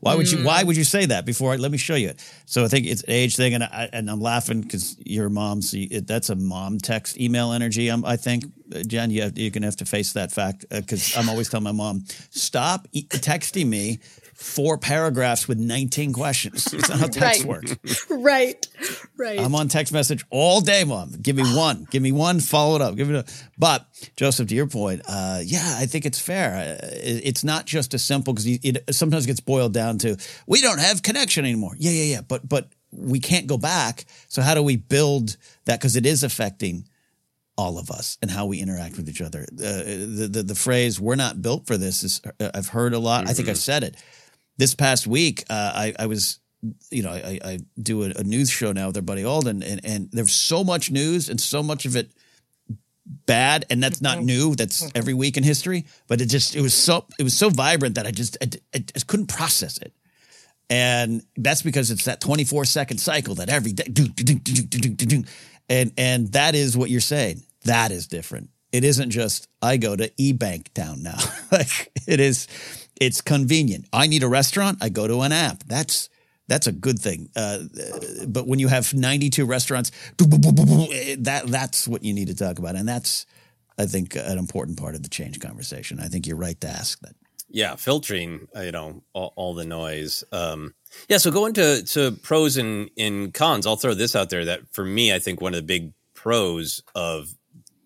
Why would you? Why would you say that before? I, let me show you it. So I think it's an age thing, and I and I'm laughing because your mom. So it, that's a mom text email energy. I'm, I think, uh, Jen, you have, you're gonna have to face that fact because I'm always telling my mom, stop e- texting me four paragraphs with 19 questions. That's how (laughs) text Right. works. (laughs) right, right. I'm on text message all day, mom. Give me (gasps) one. Give me one. Follow it up. Give it up. But Joseph, to your point, uh, yeah, I think it's fair. Uh, it's not just as simple because it sometimes gets boiled down to we don't have connection anymore. Yeah, yeah, yeah. But but we can't go back. So how do we build that? Because it is affecting all of us and how we interact with each other. Uh, the, the the phrase "we're not built for this" is uh, I've heard a lot. I think I've said it this past week, uh, I, I was you know, I, I do a, a, news show now with our buddy Alden, and, and there's so much news and so much of it bad, and that's not mm-hmm. new. That's mm-hmm. every week in history, but it just it was so it was so vibrant that I just I, I just couldn't process it, and that's because it's that 24 second cycle that every day, do, do, do, and and that is what you're saying. That is different. It isn't just I go to eBank town now. (laughs) like it is it's convenient. I need a restaurant. I go to an app. That's that's a good thing. Uh, but when you have 92 restaurants, that that's what you need to talk about, and that's I think an important part of the change conversation. I think you're right to ask that. Yeah, filtering, uh, you know, all, all the noise. Um, yeah, so going to to pros and, and cons, I'll throw this out there that for me, I think one of the big pros of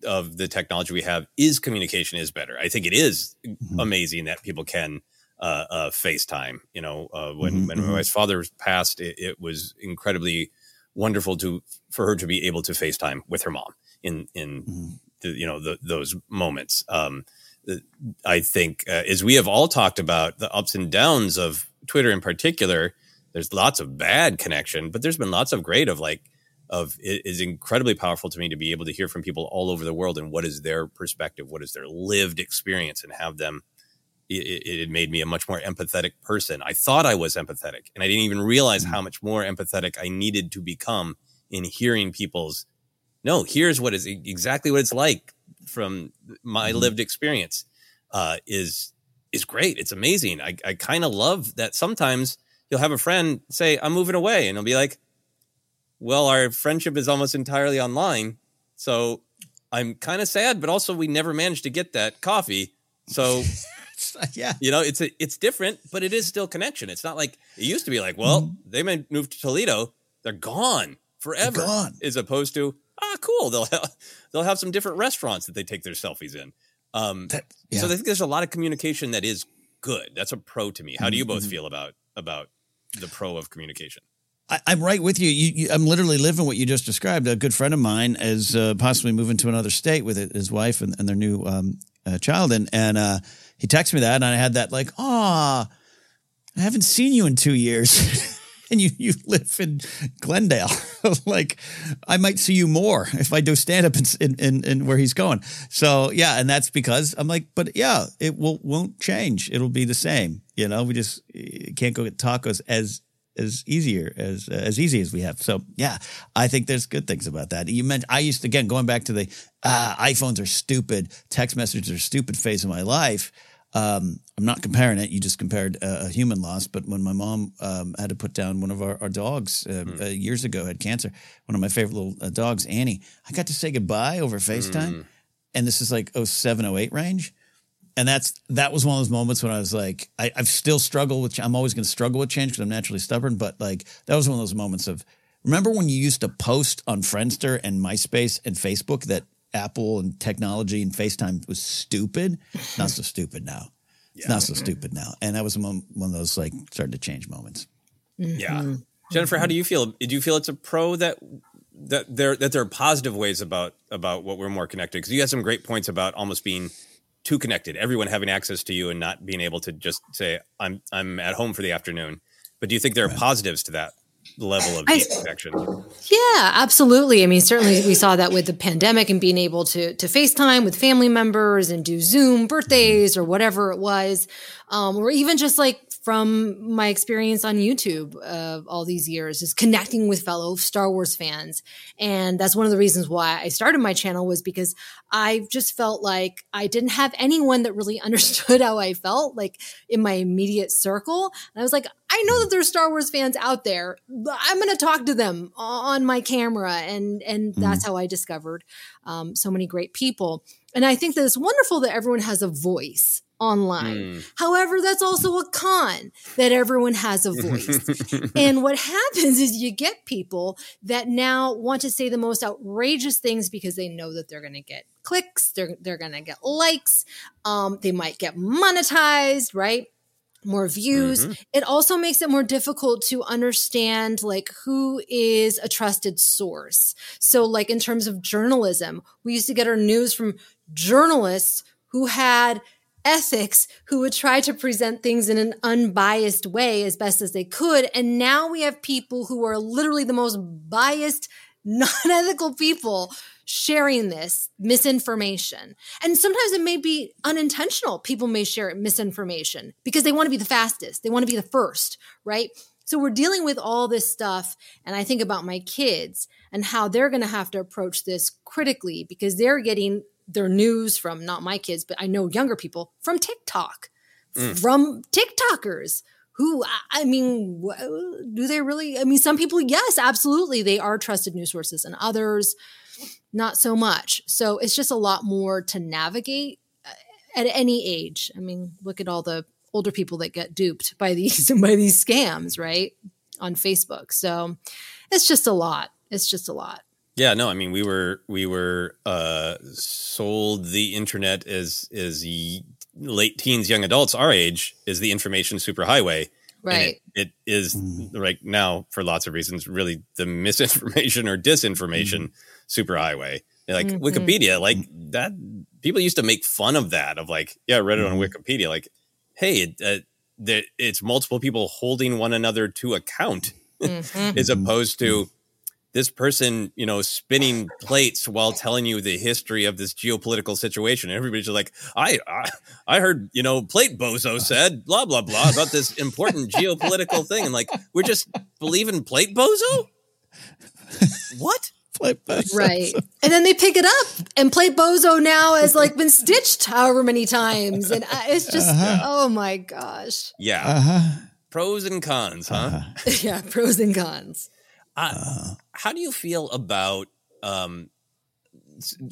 of the technology we have is communication is better. I think it is amazing that people can uh, uh, FaceTime. You know, uh, when Mhm, when mhm. my wife's father passed, it, it was incredibly wonderful to for her to be able to FaceTime with her mom in in the, you know the, those moments. Um, I think uh, as we have all talked about the ups and downs of Twitter in particular, there's lots of bad connection, but there's been lots of great of like of it is incredibly powerful to me to be able to hear from people all over the world and what is their perspective, what is their lived experience, and have them. It, it, made me a much more empathetic person. I thought I was empathetic, and I didn't even realize how much more empathetic I needed to become in hearing people's. No, here's what is exactly what it's like from my lived experience. Uh, is is great. It's amazing. I, I kind of love that sometimes you'll have a friend say, I'm moving away. And he'll be like, well, our friendship is almost entirely online. So I'm kind of sad, but also we never managed to get that coffee. So, (laughs) yeah, you know, it's a, it's different, but it is still connection. It's not like it used to be like, well, they may move to Toledo. They're gone forever. gone. As opposed to, ah, cool. They'll have, they'll have some different restaurants that they take their selfies in. Um, yeah. So I think there's a lot of communication that is good. That's a pro to me. How do you both Mhm. feel about about the pro of communication? I, I'm right with you. You, you. I'm literally living what you just described. A good friend of mine is uh, possibly moving to another state with his wife and, and their new um, uh, child, and and uh, he texted me that, and I had that like, ah, I haven't seen you in two years. (laughs) And you, you live in Glendale. (laughs) like, I might see you more if I do stand up in, in, in, in where he's going. So, yeah. And that's because I'm like, but yeah, it will, won't change. It'll be the same. You know, we just eh, can't go get tacos as as easier as as easy as we have. So yeah, I think there's good things about that. You mentioned I used to again going back to the uh, iPhones are stupid, text messages are stupid phase of my life. Um, I'm not comparing it. You just compared a, a human loss, but when my mom um, had to put down one of our, our dogs uh, uh, years ago, had cancer. One of my favorite little uh, dogs, Annie. I got to say goodbye over FaceTime, and this is like 07, 08 range. And that's that was one of those moments when I was like, I, I've still struggled with. I'm always going to struggle with change because I'm naturally stubborn. But like that was one of those moments of. Remember when you used to post on Friendster and MySpace and Facebook that Apple and technology and FaceTime was stupid? Not so stupid now. It's not so stupid now. And that was one, one of those like starting to change moments. Yeah. Mm-hmm. Jennifer, how do you feel? Do you feel it's a pro that that there that there are positive ways about about what we're more connected? Because you had some great points about almost being too connected, everyone having access to you and not being able to just say, "I'm I'm at home for the afternoon." But do you think there are positives to that level of connection? Yeah, absolutely. I mean, certainly we saw that with the pandemic and being able to to FaceTime with family members and do Zoom birthdays or whatever it was, um, or even just like from my experience on YouTube uh, all these years is connecting with fellow Star Wars fans, and that's one of the reasons why I started my channel was because I just felt like I didn't have anyone that really (laughs) understood how I felt, like in my immediate circle, and I was like, I know that there's Star Wars fans out there. I'm going to talk to them on my camera, and and that's how I discovered um, so many great people. And I think that it's wonderful that everyone has a voice online. However, that's also a con that everyone has a voice. (laughs) and what happens is you get people that now want to say the most outrageous things because they know that they're going to get clicks, they're they're going to get likes, um, they might get monetized, right? more views. It also makes it more difficult to understand like who is a trusted source. So like in terms of journalism, we used to get our news from journalists who had ethics who would try to present things in an unbiased way as best as they could and now we have people who are literally the most biased (laughs) non-ethical people sharing this misinformation. And sometimes it may be unintentional. People may share misinformation because they want to be the fastest, they want to be the first, right? So we're dealing with all this stuff. And I think about my kids and how they're going to have to approach this critically because they're getting their news from not my kids, but I know younger people from TikTok, from TikTokers who I- I mean, do they really? I mean, some people, yes, absolutely, they are trusted news sources, and others, not so much. So it's just a lot more to navigate uh, at any age. I mean, look at all the older people that get duped by these (laughs) by these scams, right, on Facebook. So it's just a lot. It's just a lot. Yeah, no, I mean we were we were uh sold the internet as as y- late teens, young adults our age is the information superhighway. And Right. It, it is right now for lots of reasons really the (laughs) misinformation or disinformation superhighway. Like Mhm. Wikipedia, like that people used to make fun of that of like, yeah, I read it on Wikipedia like hey, it, uh, that it's multiple people holding one another to account Mhm. (laughs) as opposed to this person, you know, spinning plates while telling you the history of this geopolitical situation. And everybody's just like, I, I, I heard, you know, plate bozo (laughs) said blah blah blah about this important geopolitical thing, and like we're just believing plate bozo. What? plate bozo. Right. (laughs) And then they pick it up and plate Bozo now has like been stitched however many times. And I- it's just, Uh-huh. oh my gosh. Yeah. Uh-huh. Pros and cons, huh? Uh-huh. (laughs) yeah. Pros and cons. Uh, how do you feel about um,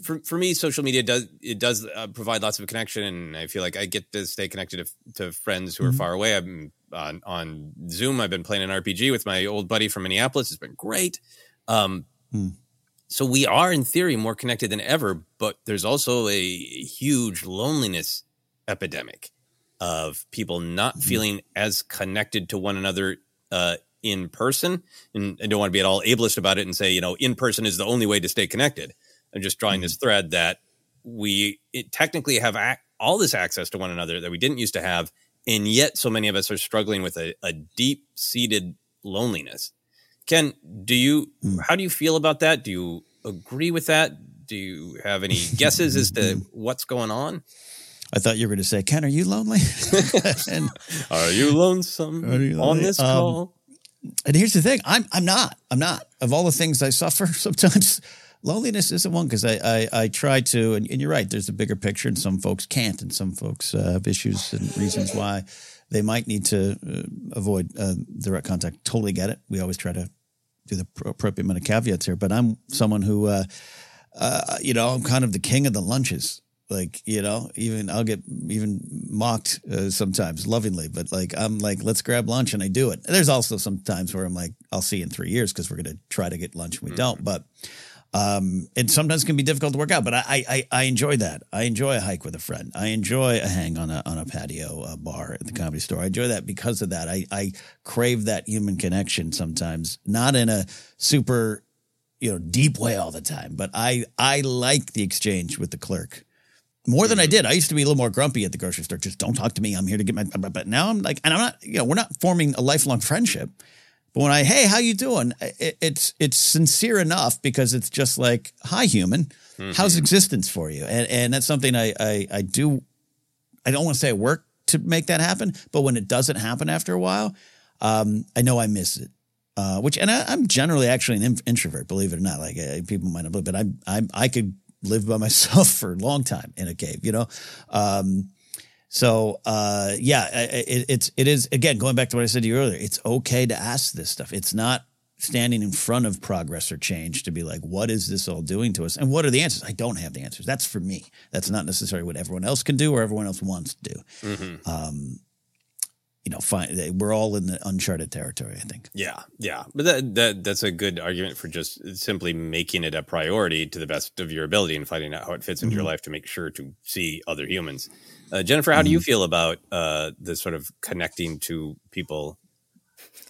for for me social media does it does uh, provide lots of connection and i feel like i get to stay connected to, to friends who are far away. I'm on, on zoom i've been playing an rpg with my old buddy from minneapolis. It's been great. Um, so we are in theory more connected than ever but there's also a huge loneliness epidemic of people not feeling as connected to one another uh, in person. And I don't want to be at all ableist about it and say, you know, in person is the only way to stay connected. I'm just drawing this thread that we it technically have ac- all this access to one another that we didn't used to have. And yet so many of us are struggling with a, a deep seated loneliness. Ken, do you, how do you feel about that? Do you agree with that? Do you have any (laughs) guesses as to what's going on? I thought you were going to say, Ken, are you lonely? (laughs) (laughs) and Are you lonesome Are you on this Um, call? And here's the thing: I'm I'm not. I'm not. Of all the things I suffer, (laughs) sometimes loneliness isn't one because I, I I try to, and, and you're right. There's a bigger picture, and some folks can't, and some folks uh, have issues and reasons why they might need to uh, avoid uh, direct contact. Totally get it. We always try to do the pro- appropriate amount of caveats here, but I'm someone who, uh, uh, you know, I'm kind of the king of the lunches. Like, you know, even I'll get even mocked uh, sometimes lovingly, but like, I'm like, let's grab lunch and I do it. There's also some times where I'm like, I'll see you in three years because we're going to try to get lunch and we don't. But, um, it sometimes can be difficult to work out, but I, I, I enjoy that. I enjoy a hike with a friend. I enjoy a hang on a, on a patio a bar at the comedy store. I enjoy that because of that. I, I crave that human connection sometimes, not in a super, you know, deep way all the time, but I, I like the exchange with the clerk more than I did. I used to be a little more grumpy at the grocery store. Just don't talk to me. I'm here to get my. But now I'm like, and I'm not. You know, we're not forming a lifelong friendship. But when I, hey, how you doing? It, it's it's sincere enough because it's just like, hi, human. Mm-hmm. How's existence for you? And and that's something I I, I do. I don't want to say I work to make that happen, but when it doesn't happen after a while, um, I know I miss it. Uh, which and I, I'm generally actually an introvert, believe it or not. Like uh, people might not believe, but I I I could live by (laughs) myself for a long time in a cave, you know. Um, so uh, yeah, it, it's it is again going back to what I said to you earlier. It's okay to ask this stuff. It's not standing in front of progress or change to be like, what is this all doing to us, and what are the answers? I don't have the answers. That's for me. That's not necessarily what everyone else can do or everyone else wants to do. Mm-hmm. Um, you know, fine. We're all in the uncharted territory. I think. Yeah, yeah, but that, that that's a good argument for just simply making it a priority to the best of your ability and finding out how it fits into your Mhm. life to make sure to see other humans. Uh, Jennifer, how do you Mm-hmm. feel about uh, the sort of connecting to people,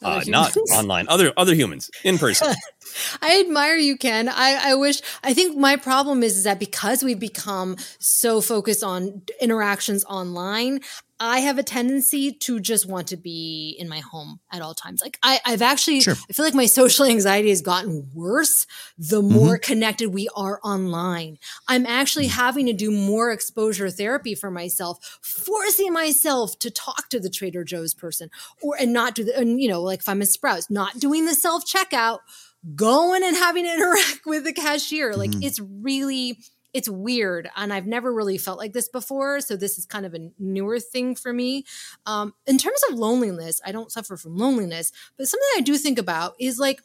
uh, not online, other other humans in person? (laughs) I admire you, Ken. I, I wish, I think my problem is, is that because we've become so focused on interactions online, I have a tendency to just want to be in my home at all times. Like I, I've actually, I feel like my social anxiety has gotten worse the more connected we are online. I'm actually having to do more exposure therapy for myself, forcing myself to talk to the Trader Joe's person or, and not do the, and you know, like if I'm a Sprouts, not doing the self checkout, going and having to (laughs) interact with the cashier. Like Mhm. it's really, it's weird. And I've never really felt like this before. So this is kind of a newer thing for me. Um, in terms of loneliness, I don't suffer from loneliness, but something I do think about is like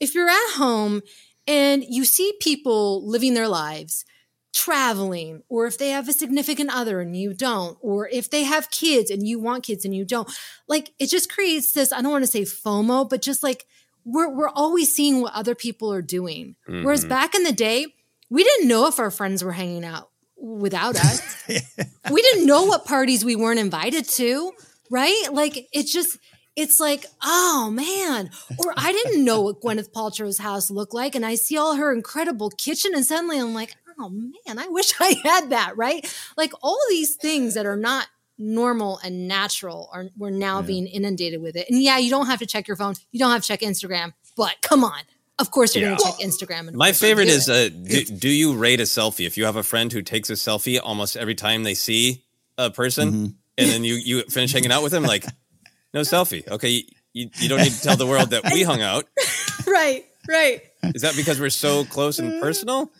if you're at home and you see people living their lives, traveling, or if they have a significant other and you don't, or if they have kids and you want kids and you don't, like it just creates this, I don't want to say FOMO, but just like we're, we're always seeing what other people are doing. Whereas Mhm. back in the day, we didn't know if our friends were hanging out without us. (laughs) we didn't know what parties we weren't invited to, right? Like it's just it's like, oh man. Or I didn't know what Gwyneth Paltrow's house looked like. And I see all her incredible kitchen, and suddenly I'm like, oh man, I wish (laughs) I had that, right? Like all these things that are not normal and natural are we're now being inundated with it. And yeah, you don't have to check your phone, you don't have to check Instagram, but come on. Of course you're Yeah. gonna check Instagram. And My favorite is uh, do, do you rate a selfie? If you have a friend who takes a selfie almost every time they see a person, Mm-hmm. and then you you finish hanging out with them, like no selfie. Okay, you, you, you don't need to tell the world that we hung out. (laughs) right, right. Is that because we're so close and personal,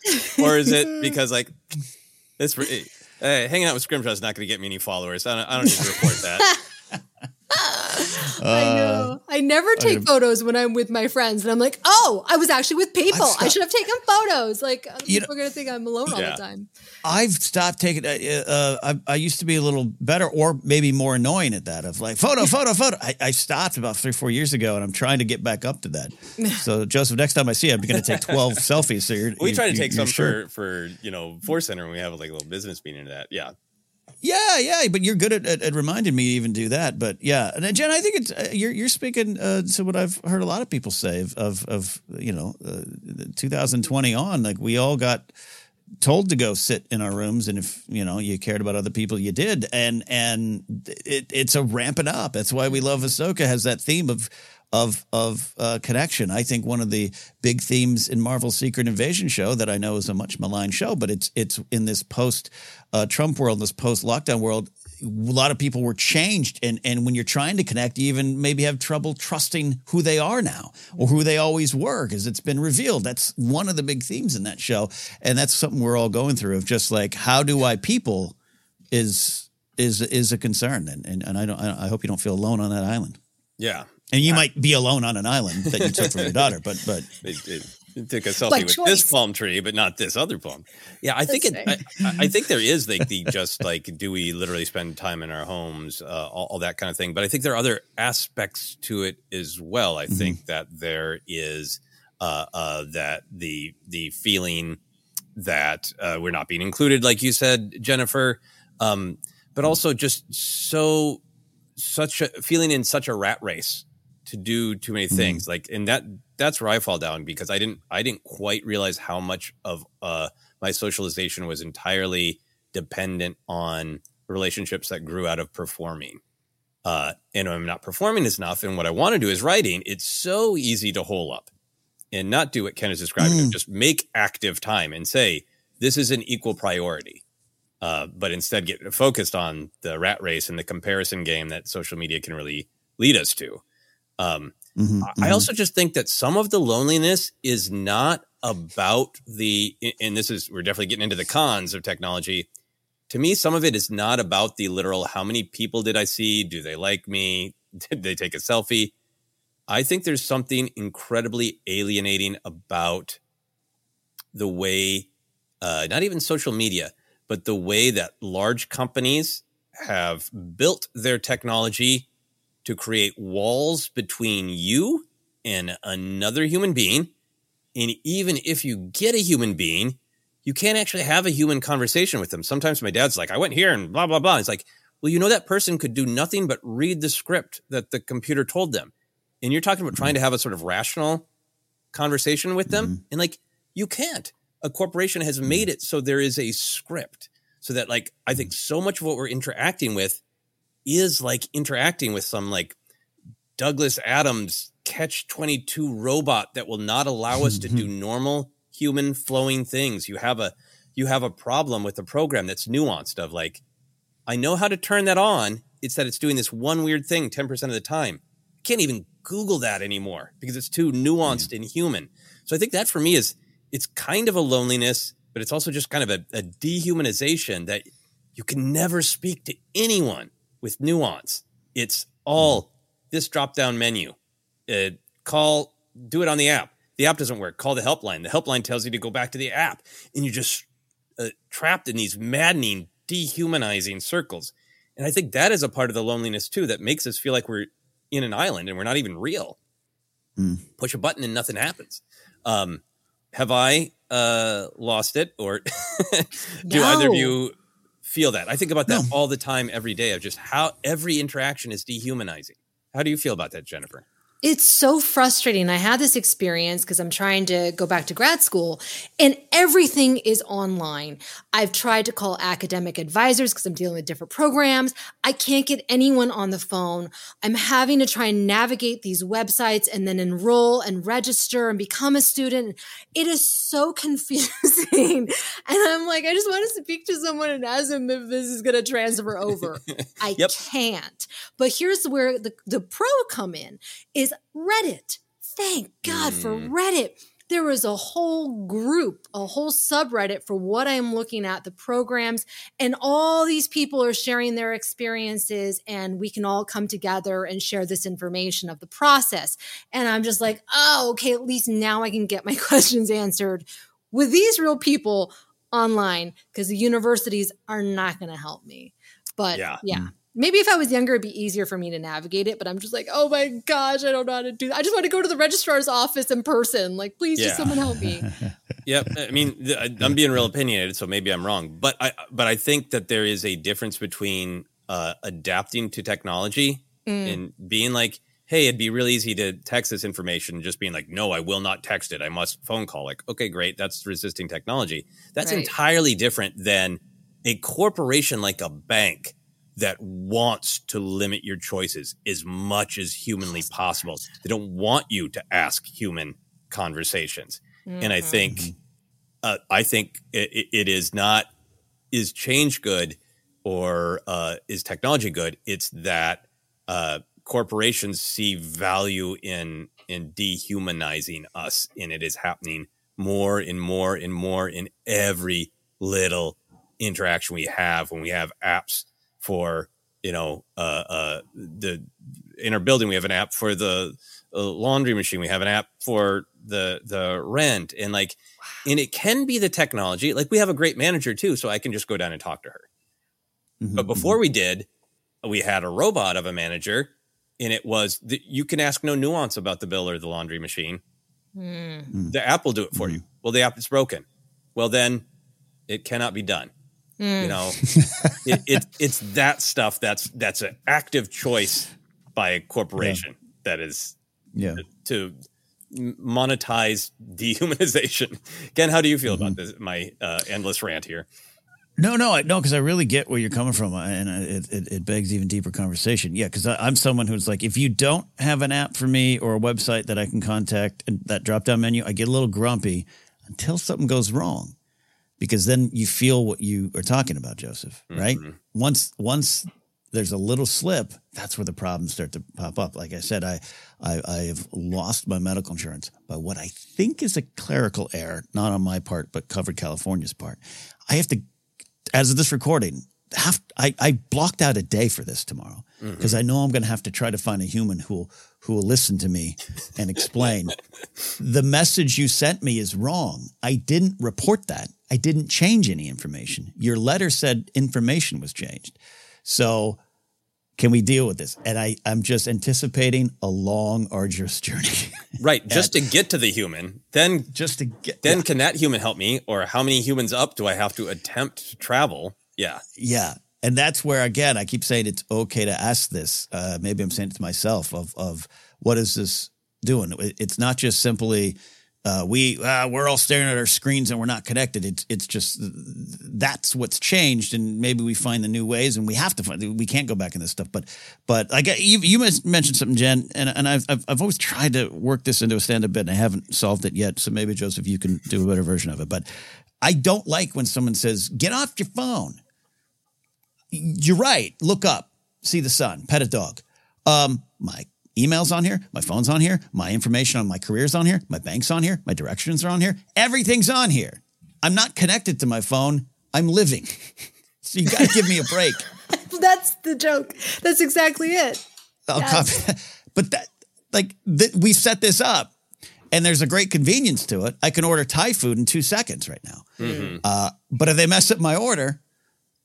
or is it because like this? Uh, hanging out with Scrimshaw is not going to get me any followers. I don't, I don't need to report that. (laughs) I know. I never take I- photos when I'm with my friends, and I'm like, "Oh, I was actually with people. I should have taken photos." Like uh, You people are gonna think I'm alone all the time. I've stopped taking. Uh, uh, I, I used to be a little better, or maybe more annoying at that. Of like photo, (laughs) photo, photo. I, I stopped about three, four years ago, and I'm trying to get back up to that. (laughs) So Joseph, next time I see you, I'm going to take 12 (laughs) selfies. So you're We you- try to you- take some sure. for for you know Force Center, and we have like a little business meeting to that. Yeah, Yeah, yeah, but you're good at, at, at reminding me to even do that. But yeah, and uh, Jen, I think it's uh, you're you're speaking uh, to what I've heard a lot of people say of of, of you know uh, 2020 on. Like we all got told to go sit in our rooms, and if you know you cared about other people, you did, and and it, it's a ramping up. That's why we love Ahsoka has that theme of. Of of uh, connection, I think one of the big themes in Marvel's Secret Invasion show that I know is a much maligned show, but it's it's in this post uh, Trump world, this post lockdown world. a lot of people were changed. And and when you're trying to connect you even maybe have trouble trusting who they are now or who they always were because it's been revealed. That's one of the big themes in that show. And that's something we're all going through of just like how do i people is is is a concern. And and, and i don't i hope you don't feel alone on that island. Yeah. And you might be alone on an island that you took from your daughter but but (laughs) It, it, it took a selfie By with choice. this palm tree, but not this other palm. Yeah, I think it. I, I think there is like the (laughs) just like do we literally spend time in our homes, uh, all, all that kind of thing. But I think there are other aspects to it as well. I think that there is uh, uh, that the the feeling that uh, we're not being included, like you said, Jennifer, um, but also just so such a feeling in such a rat race to do too many things like and that that's where i fall down because i didn't i didn't quite realize how much of uh my socialization was entirely dependent on relationships that grew out of performing uh and i'm not performing as enough and what i want to do is writing it's so easy to hole up and not do what ken is describing Mm. just make active time and say this is an equal priority uh, but instead get focused on the rat race and the comparison game that social media can really lead us to. Um, Mhm, I mhm. also just think that some of the loneliness is not about the, and this is, we're definitely getting into the cons of technology. To me, some of it is not about the literal how many people did I see? Do they like me? (laughs) Did they take a selfie? I think there's something incredibly alienating about the way, uh, not even social media, but the way that large companies have built their technology to create walls between you and another human being. And even if you get a human being, you can't actually have a human conversation with them. Sometimes my dad's like, I went here and blah, blah, blah. It's like, well, you know, that person could do nothing but read the script that the computer told them. And you're talking about trying to have a sort of rational conversation with them. Mm-hmm. And like, you can't. A corporation has made mm-hmm. it so there is a script. So that, like, I think mm-hmm. so much of what we're interacting with is like interacting with some like Douglas Adams catch 22 robot that will not allow us to mm-hmm. do normal human flowing things. You have a you have a problem with the program that's nuanced of like I know how to turn that on. It's that it's doing this one weird thing 10% of the time. I can't even Google that anymore because it's too nuanced and human. So I think that for me is it's kind of a loneliness, but it's also just kind of a, a dehumanization that you can never speak to anyone with nuance. It's all this drop down menu. Uh, call, do it on the app. The app doesn't work. Call the helpline. The helpline tells you to go back to the app, and you're just uh, trapped in these maddening, dehumanizing circles. And I think that is a part of the loneliness too that makes us feel like we're in an island and we're not even real. Push a button and nothing happens. Um, have I uh, lost it, or (laughs) do either of you feel that? I think about that all the time, every day, of just how every interaction is dehumanizing. How do you feel about that, Jennifer? It's so frustrating. I had this experience because I'm trying to go back to grad school and everything is online. I've tried to call academic advisors because I'm dealing with different programs. I can't get anyone on the phone. I'm having to try and navigate these websites and then enroll and register and become a student. It is so (laughs) confusing. And I'm like, I just want to speak to someone and ask them if this is going to transfer over. (laughs) I can't. But here's where the, the pro come in is Reddit. Thank God for mm. Reddit. There was a whole group, a whole subreddit for what I'm looking at, the programs, and all these people are sharing their experiences, and we can all come together and share this information of the process. And I'm just like, oh, okay, at least now I can get my (laughs) questions answered with these real people online because the universities are not going to help me. But Yeah. yeah. Maybe if I was younger, it'd be easier for me to navigate it. But I'm just like, oh my gosh, I don't know how to do that. I just want to go to the registrar's office in person. Like, please, Yeah. just someone help me. (laughs) Yep. I mean, I- I'm being real opinionated, so maybe I'm wrong, but I but I think that there is a difference between uh, adapting to technology Mm. and being like, "Hey, it'd be really easy to text this information," just being like, "No, I will not text it. I must phone call." Like, okay, great, that's resisting technology. That's Right. entirely different than a corporation like a bank that wants to limit your choices as much as humanly possible. They don't want you to ask human conversations. And I Mhm. think, uh, I think it, it- it is not is change good or uh, is technology good. It's that uh, corporations see value in in dehumanizing us, and it is happening more and more and more in every little interaction we have when we have apps for you know uh, uh, the in our building. We have an app for the uh, laundry machine. We have an app for the the rent. And like and it can be the technology. Like we have a great manager too so i can just go down and talk to her. Mm-hmm, but before we did we had a robot of a manager and it was the, you can ask no nuance about the bill or the laundry machine. Mm. the app will do it for you. Well the app is broken. Well then it cannot be done you Mm. know it, it (laughs) it's that stuff that's that's an active choice by a corporation that is Yeah. to monetize dehumanization (laughs) ken how do you feel Mm-hmm. about this my uh, endless rant here No, no, I, no, because I really get where you're coming from, and it, it, it begs even deeper conversation. Yeah, because I'm someone who's like, if you don't have an app for me or a website that I can contact and that drop down menu, I get a little grumpy until something goes wrong, because then you feel what you are talking about, Joseph. Right? Mm-hmm. Once once there's a little slip, that's where the problems start to pop up. Like I said, I I, I have lost my medical insurance by what I think is a clerical error, not on my part, but Covered California's part. I have to as of this recording, have I, I blocked out a day for this tomorrow mm-hmm. because I know I'm going to have to try to find a human who will who will listen to me and explain (laughs) the message you sent me is wrong. I didn't report that. I didn't change any information. Your letter said information was changed. So can we deal with this? And I I'm just anticipating a long, arduous journey. (laughs) right just to get to the human then just to get then can that human help me or how many humans up do i have to attempt to travel yeah Yeah. And that's where again I keep saying it's okay to ask this. Uh, maybe I'm saying it to myself of of what is this doing? It's not just simply uh, we uh, we're all staring at our screens and we're not connected. It's it's just that's what's changed, and maybe we find the new ways, and we have to find. We can't go back in this stuff, but but like you you mentioned something, Jen, and and I've I've, I've always tried to work this into a stand up bit, and I haven't solved it yet. So maybe Joseph, you can do a better version of it. But I don't like when someone says, "Get off your phone." You're right. Look up, see the sun, pet a dog. Um, my email's on here, my phone's on here, my information on my career's on here, my bank's on here, my directions are on here. Everything's on here. I'm not connected to my phone. I'm living. (laughs) so you got to give me a break. (laughs) That's the joke. That's exactly it. I'll Yes. copy that. (laughs) But that, like, th- we've set this up, and there's a great convenience to it. I can order Thai food in two seconds right now. Mhm. Uh, but if they mess up my order, I'm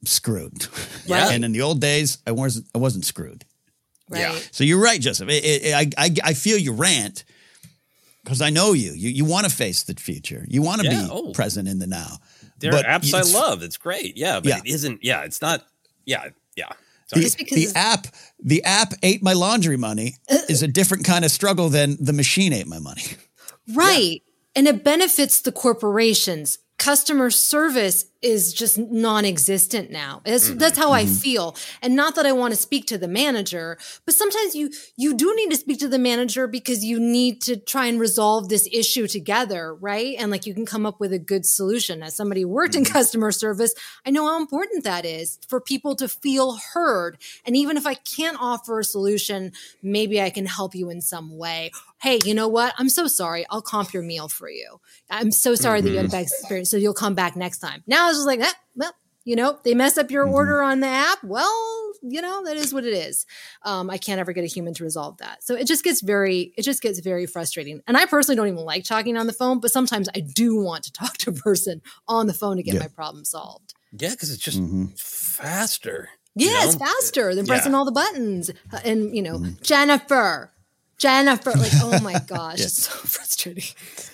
screwed. Yeah. And in the old days, I wasn't. I wasn't screwed. Right. So you're right, Joseph. It- it- I, I, I feel you rant because I know you. You, you want to face the future. You want to Yeah, be oh. present in the now. there But are apps i love it's great yeah but Yeah. it isn't yeah it's not yeah yeah The, Sorry. the app, the app ate my laundry money is a different kind of struggle than the machine ate my money. Right. And it benefits the corporations. Customer service is just non-existent now. That's, mm-hmm. that's how I mm-hmm. feel. And not that I want to speak to the manager, but sometimes you you do need to speak to the manager because you need to try and resolve this issue together, right? And like you can come up with a good solution. As somebody who worked in mm-hmm. customer service, I know how important that is for people to feel heard. And even if I can't offer a solution, maybe I can help you in some way. Hey, you know what? I'm so sorry. I'll comp your meal for you. I'm so sorry that you had a bad experience. So you'll come back next time. Now was just like, eh, well, you know, they mess up your order on the app. Well, you know, that is what it is. Um, I can't ever get a human to resolve that. So it just gets very, it just gets very frustrating. And I personally don't even like talking on the phone, but sometimes I do want to (laughs) talk to a person on the phone to get Yeah. my problem solved. yeah because it's just faster Yeah, you know? it's faster than Yeah. pressing all the buttons. Uh, And you know, Jennifer, Jennifer, like, oh my (laughs) gosh, it's so (laughs) frustrating.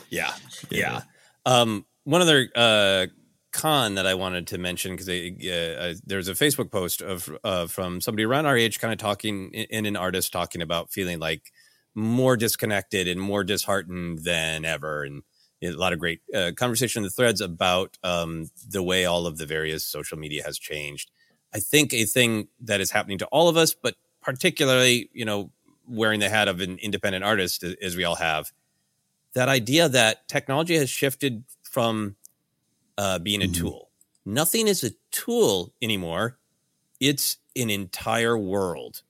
Yeah, yeah. Um, one other uh, con that I wanted to mention because uh, there's a Facebook post of uh, from somebody around our age, kind of talking in, in an artist talking about feeling like more disconnected and more disheartened than ever, and a lot of great uh, conversation in the threads about um, the way all of the various social media has changed. I think a thing that is happening to all of us, but particularly, you know, wearing the hat of an independent artist, as we all have, that idea that technology has shifted from uh, being a tool. Nothing is a tool anymore. it's an entire world.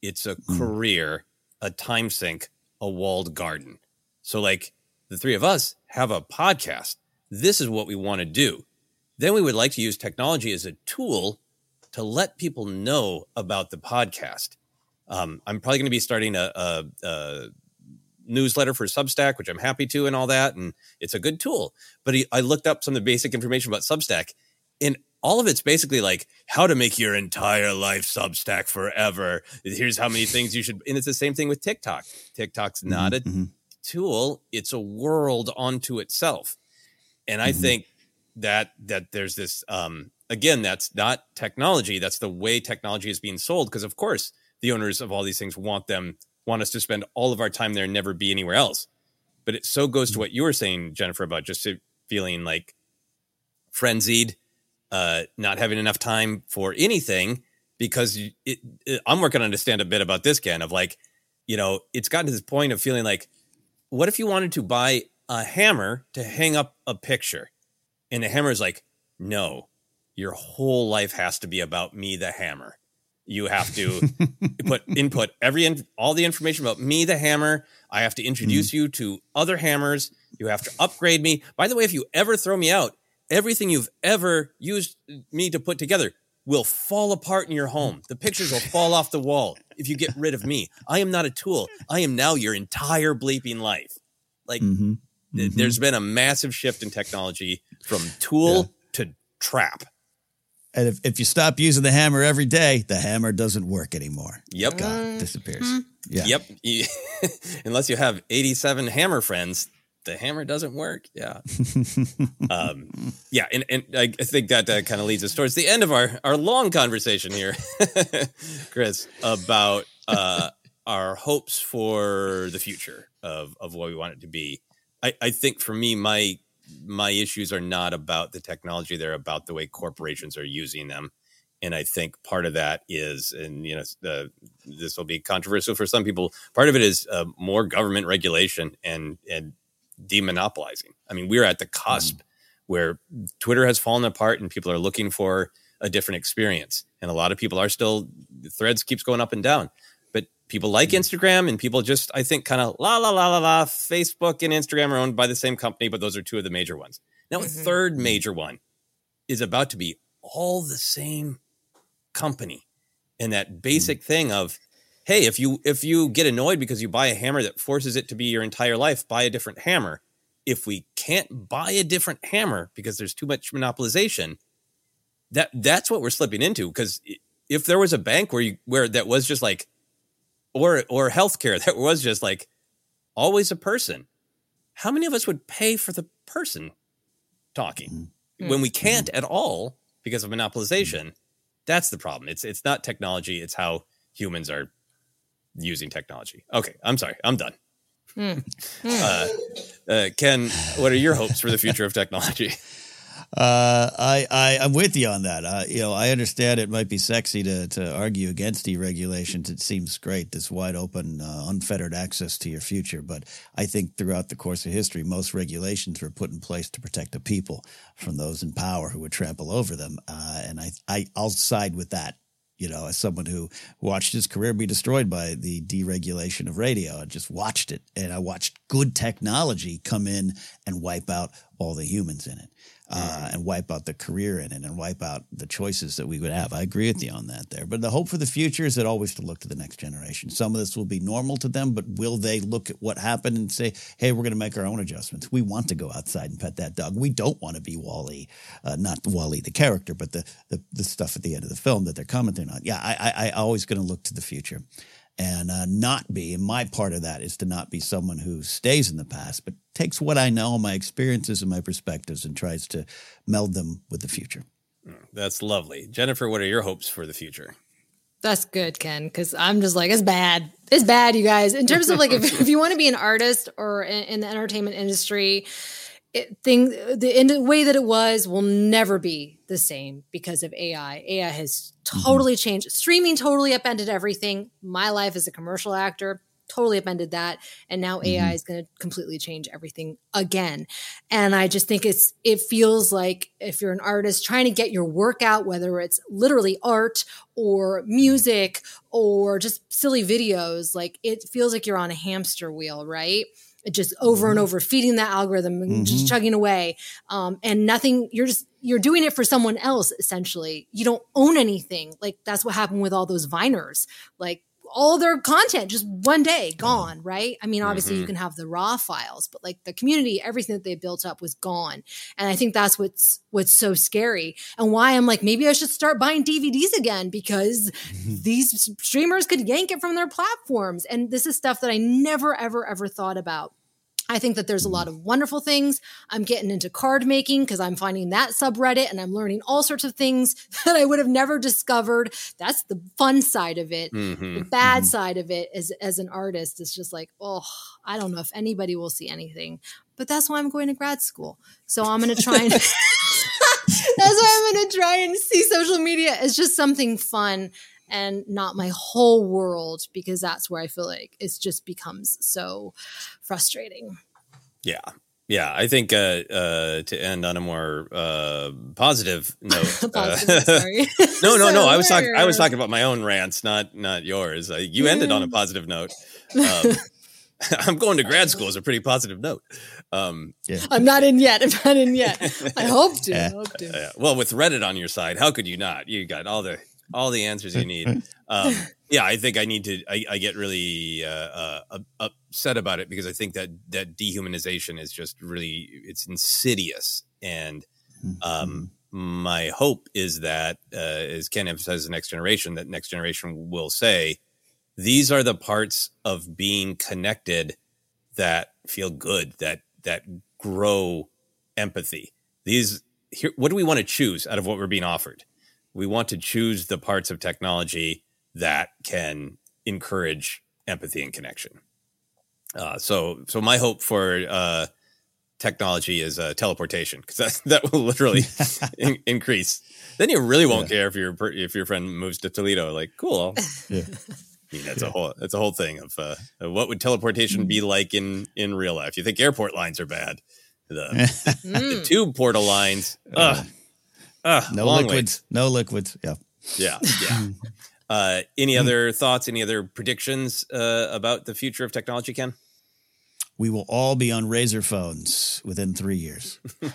It's a Mm. career, a time sink, a walled garden. So, like the three of us have a podcast. This is what we want to do. Then we would like to use technology as a tool to let people know about the podcast. Um, I'm probably going to be starting a, a, a newsletter for Substack, which I'm happy to, and all that. And it's a good tool. But he, I looked up some of the basic information about Substack, and all of it's basically like how to make your entire life Substack forever. Here's how many things you should. And it's the same thing with TikTok. TikTok's mm-hmm, not a mm-hmm. tool; it's a world unto itself. And I mm-hmm. think that that there's this um, again, that's not technology. That's the way technology is being sold. Because of course, the owners of all these things want them want us to spend all of our time there and never be anywhere else. But it so goes to what you were saying, Jennifer, about just feeling like frenzied, uh, not having enough time for anything because it, it, I'm working to understand a bit about this, Ken, of like, you know, it's gotten to this point of feeling like, what if you wanted to buy a hammer to hang up a picture? And the hammer is like, no, your whole life has to be about me, the hammer. You have to (laughs) put input every in, all the information about me, the hammer. I have to introduce you to other hammers. You have to upgrade me. By the way, if you ever throw me out, everything you've ever used me to put together will fall apart in your home. The pictures will fall off the wall if you get rid of me. I am not a tool. I am now your entire bleeping life. Like Mm-hmm. th- there's been a massive shift in technology from tool to trap. And if, if you stop using the hammer every day, the hammer doesn't work anymore. Yep. God, disappears. Yeah. Yep. (laughs) Unless you have 87 hammer friends, the hammer doesn't work. Yeah. (laughs) um, yeah. And, and I I think that uh, kind of leads us towards the end of our, our long conversation here, (laughs) Chris, about uh, our hopes for the future of, of what we want it to be. I, I think for me, my my issues are not about the technology; they're about the way corporations are using them. And I think part of that is, and you know, the, this will be controversial for some people. Part of it is uh, more government regulation and and demonopolizing. I mean, we're at the cusp where Twitter has fallen apart, and people are looking for a different experience. And a lot of people are still threads keeps going up and down, but people like mm-hmm. Instagram, and people just I think kind of la la la la la. Facebook and Instagram are owned by the same company, but those are two of the major ones. Now, a mm-hmm. third major one is about to be all the same company and that mm-hmm. basic thing of hey if you if you get annoyed because you buy a hammer that forces it to be your entire life buy a different hammer if we can't buy a different hammer because there's too much monopolization that that's what we're slipping into because if there was a bank where you where that was just like or or healthcare (laughs) that was just like always a person. How many of us would pay for the person talking when we can't at all because of monopolization? That's the problem. It's it's not technology it's how humans are using technology. Okay i'm sorry i'm done. (laughs) Uh, uh, ken what are your hopes for the future of technology (laughs) Uh, I, I I'm with you on that. Uh, you know, I understand it might be sexy to to argue against deregulations. It seems great, this wide open, uh, unfettered access to your future. But I think throughout the course of history, most regulations were put in place to protect the people from those in power who would trample over them. Uh, and I, I I'll side with that. You know, as someone who watched his career be destroyed by the deregulation of radio, I just watched it, and I watched good technology come in and wipe out all the humans in it uh, and wipe out the career in it and wipe out the choices that we would have. I agree with you on that there. But the hope for the future is that always to look to the next generation. Some of this will be normal to them, but will they look at what happened and say, hey, we're going to make our own adjustments? We want to go outside and pet that dog. We don't want to be WALL-E, uh, not WALL-E the character, but the, the, the stuff at the end of the film that they're commenting on. Yeah, I, I, I always going to look to the future and uh, not be. And my part of that is to not be someone who stays in the past, but takes what I know, my experiences and my perspectives, and tries to meld them with the future. that's lovely jennifer what are your hopes for the future That's good, Ken, because I'm just like, it's bad. It's bad, you guys. In terms of like, if, if you want to be an artist or in, in the entertainment industry, it, thing the, in the way that it was will never be the same because of AI. AI has totally changed. Streaming totally upended everything. My life as a commercial actor totally upended that and now Mm-hmm. ai is going to completely change everything again and i just think it's it feels like if you're an artist trying to get your work out whether it's literally art or music or just silly videos like it feels like you're on a hamster wheel right just over and over feeding that algorithm and just Mhm. chugging away um, and nothing you're just you're doing it for someone else essentially. You don't own anything. Like that's what happened with all those viners. Like all their content just one day gone right? I mean obviously you Mhm. can have the raw files but like the community everything that they built up was gone. And i think that's what's what's so scary and why i'm like maybe i should start buying dvds again because these streamers could yank it from their platforms. And this is stuff that i never ever ever thought about I think that there's a lot of wonderful things. I'm getting into card making because I'm finding that subreddit and I'm learning all sorts of things (laughs) that I would have never discovered. That's the fun side of it. Mhm. The bad side of it is as an artist is just like, oh, I don't know if anybody will see anything. But that's why I'm going to grad school. So I'm going to try and (laughs) (laughs) That's why I'm going to try and see social media as just something fun and not my whole world because that's where I feel like it just becomes so frustrating. Yeah. Yeah, I think uh, uh, to end on a more uh, positive note. (laughs) uh, Positive, sorry. (laughs) no, no, no. I was talking. I was talking about my own rants, not not yours. Uh, you ended on a positive note. Um, (laughs) I'm going to grad school is a pretty positive note. Um, yeah. I'm not in yet. I'm not in yet. I hope to. I hope to. Uh, well, with Reddit on your side, how could you not? You got all the all the answers you need. (laughs) Um, yeah, I think I need to. I, I get really uh, uh, upset about it because I think that that dehumanization is just really it's insidious, and um, my hope is that, uh, as Ken emphasizes, the next generation, that next generation will say, these are the parts of being connected that feel good, that that grow empathy. These here, what do we want to choose out of what we're being offered? We want to choose the parts of technology that can encourage empathy and connection. Uh, so, so my hope for uh, technology is uh, teleportation because that that will literally (laughs) in- increase. Then you really won't care if your if your friend moves to Toledo. Like, cool. (laughs) Yeah. I mean, that's a whole that's a whole thing of uh, what would teleportation be like in in real life. You think airport lines are bad? The, (laughs) the tube portal lines. Ugh, ugh, no long liquids. No liquids. Yeah. Yeah, yeah. (laughs) Uh, any other thoughts? Any other predictions uh, about the future of technology, Ken? We will all be on Razr phones within three years. (laughs) no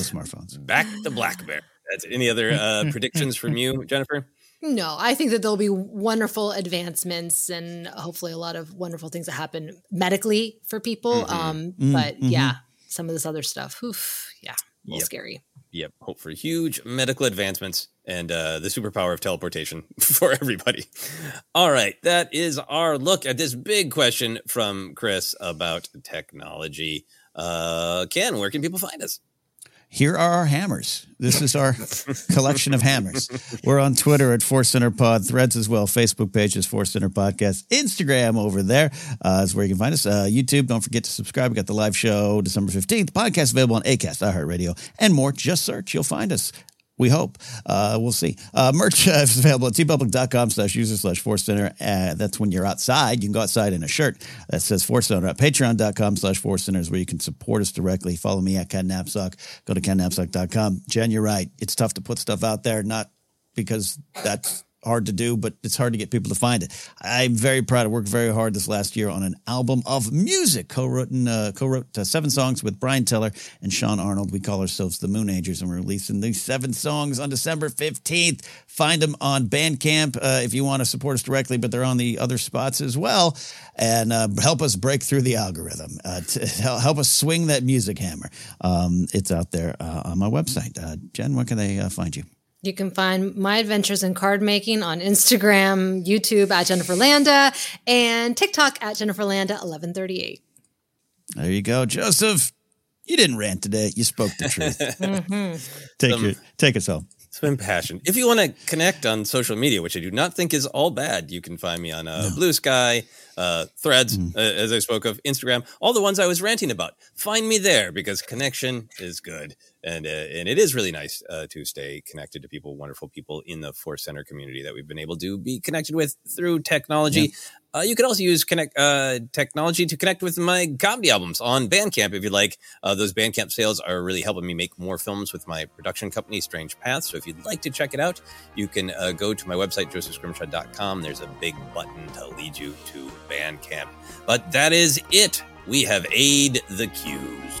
smartphones. Back to BlackBerry. That's any other uh, (laughs) predictions from you, Jennifer? No, I think that there'll be wonderful advancements and hopefully a lot of wonderful things that happen medically for people. Mhm. Um, Mm, but yeah, some of this other stuff, oof, yeah, a little Yep. scary. Yep. Hope for huge medical advancements and uh, the superpower of teleportation (laughs) for everybody. All right. That is our look at this big question from Chris about technology. Uh, Ken, where can people find us? Here are our hammers. This is our (laughs) collection of hammers. We're on Twitter at Force Center Pod, Threads as well. Facebook page is Force Center Podcast. Instagram over there uh, is where you can find us. Uh, YouTube, don't forget to subscribe. We got the live show December 15th. Podcast available on ACAST, iHeartRadio, and more. Just search. You'll find us. We hope. Uh, we'll see. Uh, merch uh, is available at teepublic.com slash user slash force center. Uh, that's when you're outside. You can go outside in a shirt that says force center at patreon.com slash force center is where you can support us directly. Follow me at Ken. Go to kennapzok.com. Jen, you're right. It's tough to put stuff out there, not because that's hard to do, but it's hard to get people to find it. I'm very proud. I worked very hard this last year on an album of music. Co-wrote, uh, co-wrote uh, seven songs with Brian Teller and Sean Arnold. We call ourselves the Moon Agers, and we're releasing these seven songs on December 15th. Find them on Bandcamp uh, if you want to support us directly, but they're on the other spots as well. And uh, help us break through the algorithm. Uh, help us swing that music hammer. Um, it's out there uh, on my website. Jen, where can they find you? You can find my adventures in card making on Instagram, YouTube at Jennifer Landa, and TikTok at Jennifer Landa 1138. There you go, Joseph. You didn't rant today. You spoke the truth. (laughs) Mhm. Take Some- your, take us home. Some passion. If you want to connect on social media, which I do not think is all bad, you can find me on uh, Bluesky, uh, Threads, uh, as I spoke of, Instagram, all the ones I was ranting about. Find me there because connection is good, and uh, and it is really nice uh, to stay connected to people, wonderful people in the Force Center community that we've been able to be connected with through technology. Uh, you can also use connect uh, technology to connect with my comedy albums on Bandcamp if you'd like. Uh, those Bandcamp sales are really helping me make more films with my production company, Strange Path. So if you'd like to check it out, you can uh, go to my website, josephscrimshaw.com. There's a big button to lead you to Bandcamp. But that is it. We have aid the cues.